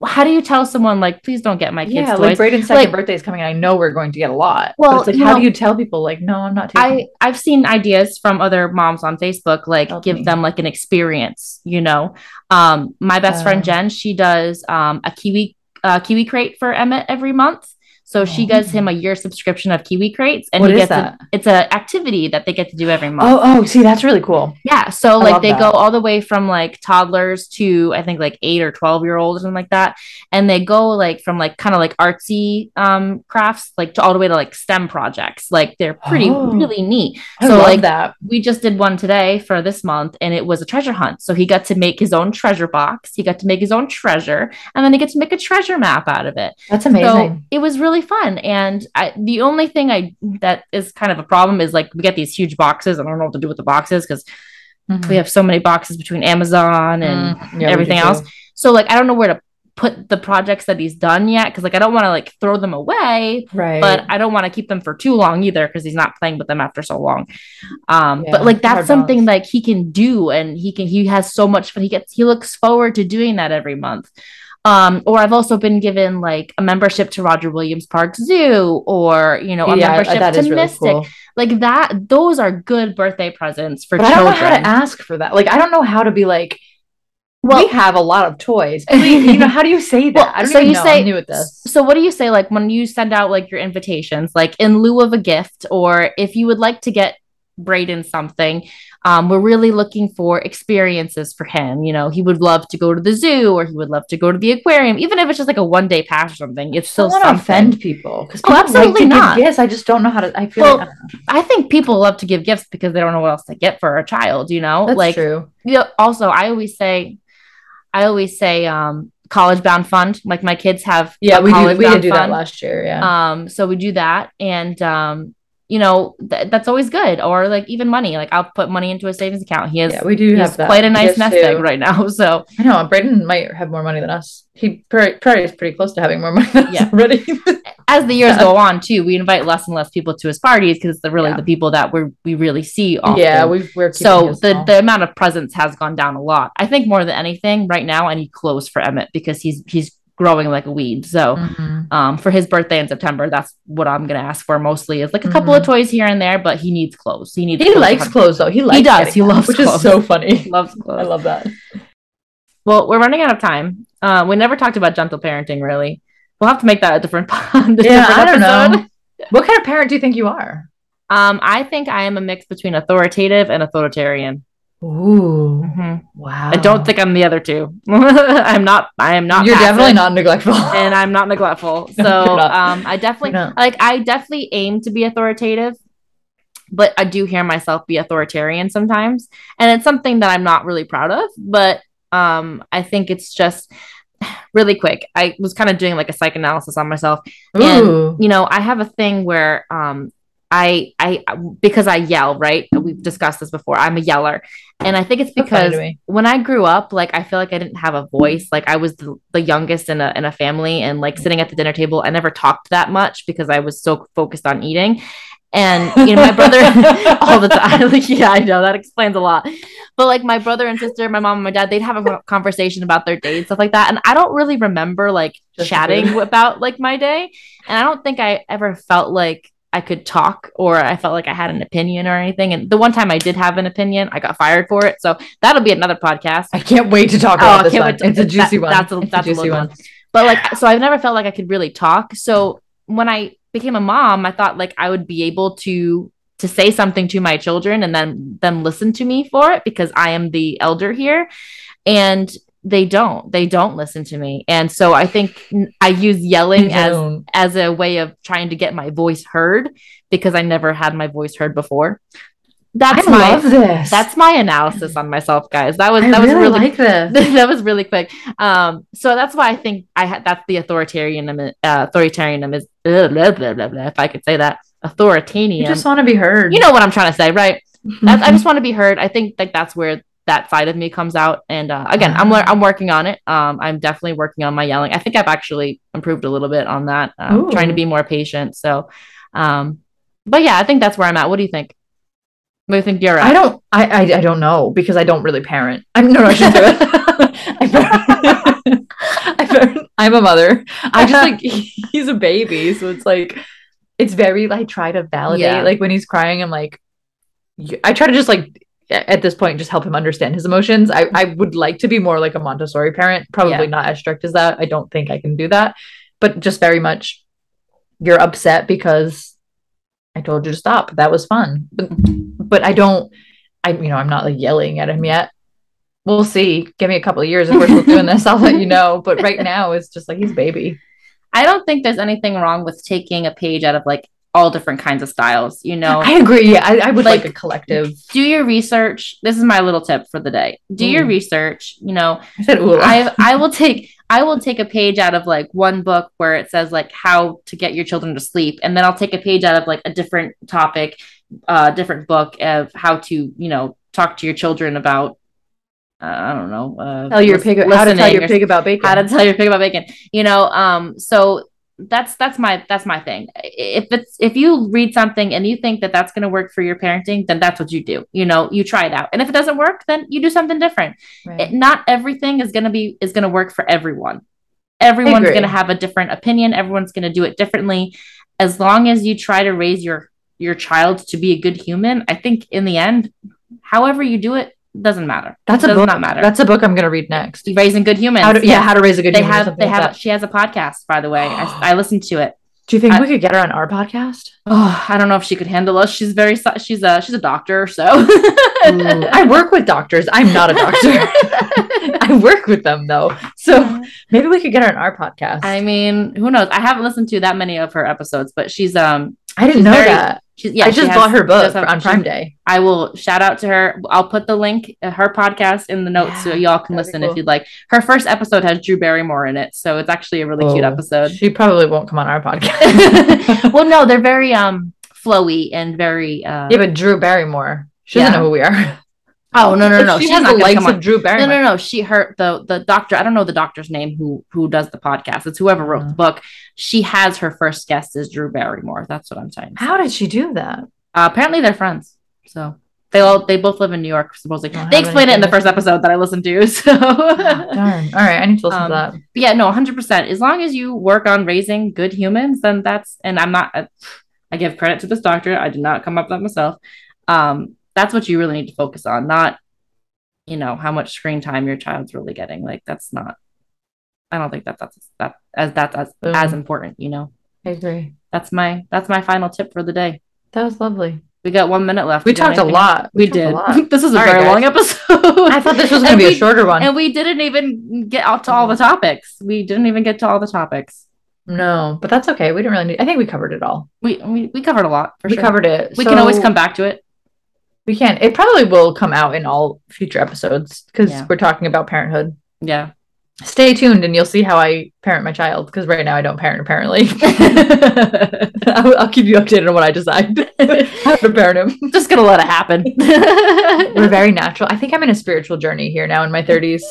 How do you tell someone like, please don't get my kids yeah, toys? like Braden's second Like- birthday is coming. I know we're going to get a lot. Well, but it's like, how know- do you tell people? Like, no, I'm not taking. I I've seen ideas from other moms on Facebook, like Help give me. them like an experience. You know, um, my best friend Oh. Jen, she does um a kiwi uh, kiwi crate for Emmett every month. So she gives Oh. him a year subscription of kiwi crates, and What he gets a, it's an activity that they get to do every month. oh, oh, see, that's really cool. Yeah, so I like they that. go all the way from like toddlers to I think like eight or twelve year olds or something like that, and they go like from like kind of like artsy um crafts like to all the way to like STEM projects. Like they're pretty Oh. really neat. I So, love like, that. We just did one today for this month, and it was a treasure hunt. So he got to make his own treasure box. He got to make his own treasure, and then he gets to make a treasure map out of it. That's So amazing. it was really fun. And I, the only thing I that is kind of a problem is like we get these huge boxes. I don't know what to do with the boxes because Mhm. we have so many boxes between Amazon and Mm, yeah, everything else. So like I don't know where to put the projects that he's done yet because like I don't want to like throw them away, Right. but I don't want to keep them for too long either because he's not playing with them after so long. Um, Yeah, but like it's a hard that's something balance. like he can do and he can he has so much fun. He gets he looks forward to doing that every month. Um, or I've also been given like a membership to Roger Williams Park Zoo or you know a yeah, membership to really Mystic. cool. Like that, those are good birthday presents for But I don't know children. how to ask for that. Like, I don't know how to be like, Well- we have a lot of toys. <laughs> Please, you know, how do you say that? Well, I don't so you know. say I'm new at this. So what do you say like when you send out like your invitations, like in lieu of a gift, or if you would like to get Braden something, um, we're really looking for experiences for him. You know, he would love to go to the zoo or he would love to go to the aquarium, even if it's just like a one day pass or something. It's I still don't to offend people because Oh, people like absolutely to not. give gifts. I just don't know how to. I feel Well, like I. I think people love to give gifts because they don't know what else to get for a child. You know, that's like true. you know, also I always say, I always say, um, college bound fund. Like my kids have Yeah, we do. We did do that last year. Yeah. Um, so we do that, and um, you know th- that's always good. Or like even money, like I'll put money into a savings account. He has, yeah, we do have quite a nice nest too. egg right now. <laughs> So I know Braden might have more money than us. He probably, probably is pretty close to having more money than us Yeah. already. <laughs> as the years Yeah. go on, too, we invite less and less people to his parties because it's the really Yeah. the people that we we really see often. yeah, we've, we're so the, the amount of presence has gone down a lot. I think more than anything, right now I need clothes for Emmett because he's he's growing like a weed. So Mhm. um, for his birthday in September. That's what I'm gonna ask for mostly is like a couple of toys here and there, but he needs clothes. He needs Mm-hmm. He clothes likes clothes though. He likes He does. He loves which clothes. is so funny. He loves clothes. <laughs> I love that. Well, we're running out of time. Uh, we never talked about gentle parenting, really. We'll have to make that a different, <laughs> a Yeah, different I don't episode. know. What kind of parent do you think you are? Um, I think I am a mix between authoritative and authoritarian. Ooh, Mhm. wow. I don't think I'm the other two. <laughs> I'm not. I am not. you're passive, definitely not neglectful. <laughs> and I'm not neglectful. <laughs> So, No, um, I definitely like. I definitely aim to be authoritative, but I do hear myself be authoritarian sometimes, and it's something that I'm not really proud of. But um, I think it's just really quick. I was kind of doing like a psychoanalysis on myself, and- you know, I have a thing where um I I because I yell, right? We've discussed this before. I'm a yeller. And I think it's because when I grew up, like I feel like I didn't have a voice. Like I was the, the youngest in a in a family and like sitting at the dinner table, I never talked that much because I was so focused on eating. And <laughs> you know, my brother <laughs> all the time. Like, yeah, I know that explains a lot. But like my brother and sister, my mom and my dad, they'd have a conversation about their day and stuff like that. And I don't really remember like Just chatting about like my day. And I don't think I ever felt like I could talk or I felt like I had an opinion or anything. And the one time I did have an opinion, I got fired for it. So that'll be another podcast. I can't wait to talk Oh, about I this one. to- it's a that- juicy one. that's a- that's a juicy long one. But like, so I've never felt like I could really talk. So when I became a mom, I thought like I would be able to to say something to my children and then them listen to me for it because I am the elder here. And they don't. They don't listen to me. And so I think i use yelling as as a way of trying to get my voice heard because I never had my voice heard before. That's I my love this. that's my analysis on myself, guys. That was I that was really, really like <laughs> this. that was really quick. Um, so that's why I think I had that's the authoritarianism. Uh, authoritarianism is uh, blah, blah, blah, blah, if I could say that authoritarian. You just want to be heard. you know what I'm trying to say, right? <laughs> That's, I just want to be heard. I think like that's where that side of me comes out. And uh, again, I'm I'm working on it. Um, I'm definitely working on my yelling. I think I've actually improved a little bit on that. Um, trying to be more patient. So, um, but yeah, I think that's where I'm at. What do you think? What do you think you're at? I don't. I, I I don't know because I don't really parent. I'm no, no I shouldn't do it. <laughs> I parent- <laughs> I'm a mother. I just like <laughs> he's a baby, so it's like it's very. I try to validate. Yeah. Like when he's crying, I'm like, I try to just like at this point just help him understand his emotions. I I would like to be more like a Montessori parent. Probably Yeah. not as strict as that. I don't think I can do that, but just very much. You're upset because I told you to stop. That was fun. But, but I don't, I, you know, I'm not like yelling at him yet. We'll see. Give me a couple of years if we're still doing this. I'll let you know. But right now, it's just like he's baby. I don't think there's anything wrong with taking a page out of like all different kinds of styles. You know, I agree. Yeah, I, I would like, Like- a collective. do your research. This is my little tip for the day. Do your research. You know, I said. I I will take I will take a page out of like one book where it says like how to get your children to sleep, and then I'll take a page out of like a different topic, uh, different book of how to you know talk to your children about. Uh, I don't know. Uh, tell your pig. How to tell your pig about bacon. how to tell your pig about bacon you know um so that's that's my that's my thing. If it's if you read something and you think that that's going to work for your parenting then that's what you do you know you try it out. And if it doesn't work then you do something different. Right. it, not everything is going to be is going to work for everyone. Everyone's going to have a different opinion. Everyone's going to do it differently. As long as you try to raise your your child to be a good human i think in the end however you do it doesn't matter That's it a does book. not matter That's a book I'm gonna read next. raising good humans How to, yeah, how to raise a good they have they like have that. she has a podcast by the way I, I listened to it Do you think I- we could get her on our podcast? oh i don't know if she could handle us she's very she's a she's a doctor so Ooh, I work with doctors. I'm not a doctor. <laughs> I work with them though, so maybe we could get her on our podcast. i mean who knows i haven't listened to that many of her episodes but she's um I didn't know very- that. Yeah I she just has- bought her book have- on she- Prime Day. i will shout out to her i'll put the link uh, her podcast in the notes so y'all can listen cool. if you'd like her first episode has drew barrymore in it so it's actually a really cute Oh, episode She probably won't come on our podcast. <laughs> well no they're very um flowy and very uh yeah, but Drew Barrymore. She doesn't know who we are. Oh no no no she she's has the likes of Drew Barrymore. no, no. No. She her the the doctor. I don't know the doctor's name who who does the podcast. It's whoever wrote the Mhm. book. She has her first guest is Drew Barrymore. That's what I'm saying. How did she do that? Uh, apparently they're friends. So They all they both live in New York, supposedly. They have explained it in the first episode that I listened to. <laughs> So Darn. All right, I need to listen Um, to that. But yeah, no, 100%. As long as you work on raising good humans, then that's, and I'm not, I give credit to this doctor. I did not come up with that myself. Um, that's what you really need to focus on, not, you know, how much screen time your child's really getting. Like, that's not, I don't think that that's, that, as, that's as, Boom. as important, you know? I agree. That's my, that's my final tip for the day. That was lovely. We got one minute left. We talked a lot. We a did. lot. <laughs> this is a All right, very guys. long episode. I thought this was going to be a shorter one. And we didn't even get out to all the topics. We didn't even get to all the topics. no, but that's okay. We didn't really need. I think we covered it all. We we, we covered a lot for we sure. covered it. we can always come back to it. We can't. It probably will come out in all future episodes because Yeah. we're talking about parenthood. Yeah. Stay tuned and you'll see how I parent my child because right now I don't parent apparently. <laughs> <laughs> I'll, I'll keep you updated on what I decide <laughs> how to parent him. Just gonna let it happen. We're very natural. I think I'm in a spiritual journey here now in my 30s.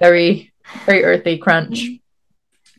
Very, very earthy crunch.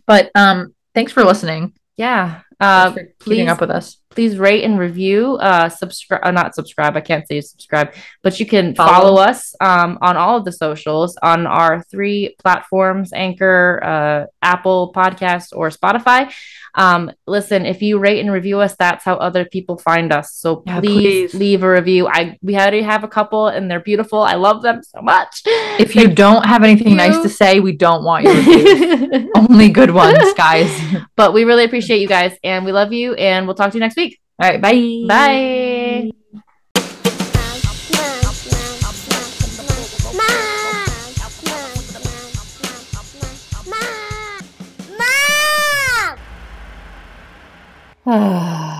But um, thanks for listening. yeah. Uh, for keeping up with us. Please rate and review. Uh, subscribe. Uh, not subscribe. I can't say subscribe, but you can Follow. follow, us um on all of the socials on our three platforms: Anchor, uh, Apple Podcast, or Spotify. Um, listen, if you rate and review us, that's how other people find us. So Yeah, please, please. leave a review. I we already have a couple, and they're beautiful. I love them so much. If you don't have anything nice to say, we don't want your <laughs> reviews. Only good ones, guys. <laughs> but we really appreciate you guys, and we love you, and we'll talk to you next week. All right, bye. Bye. 啊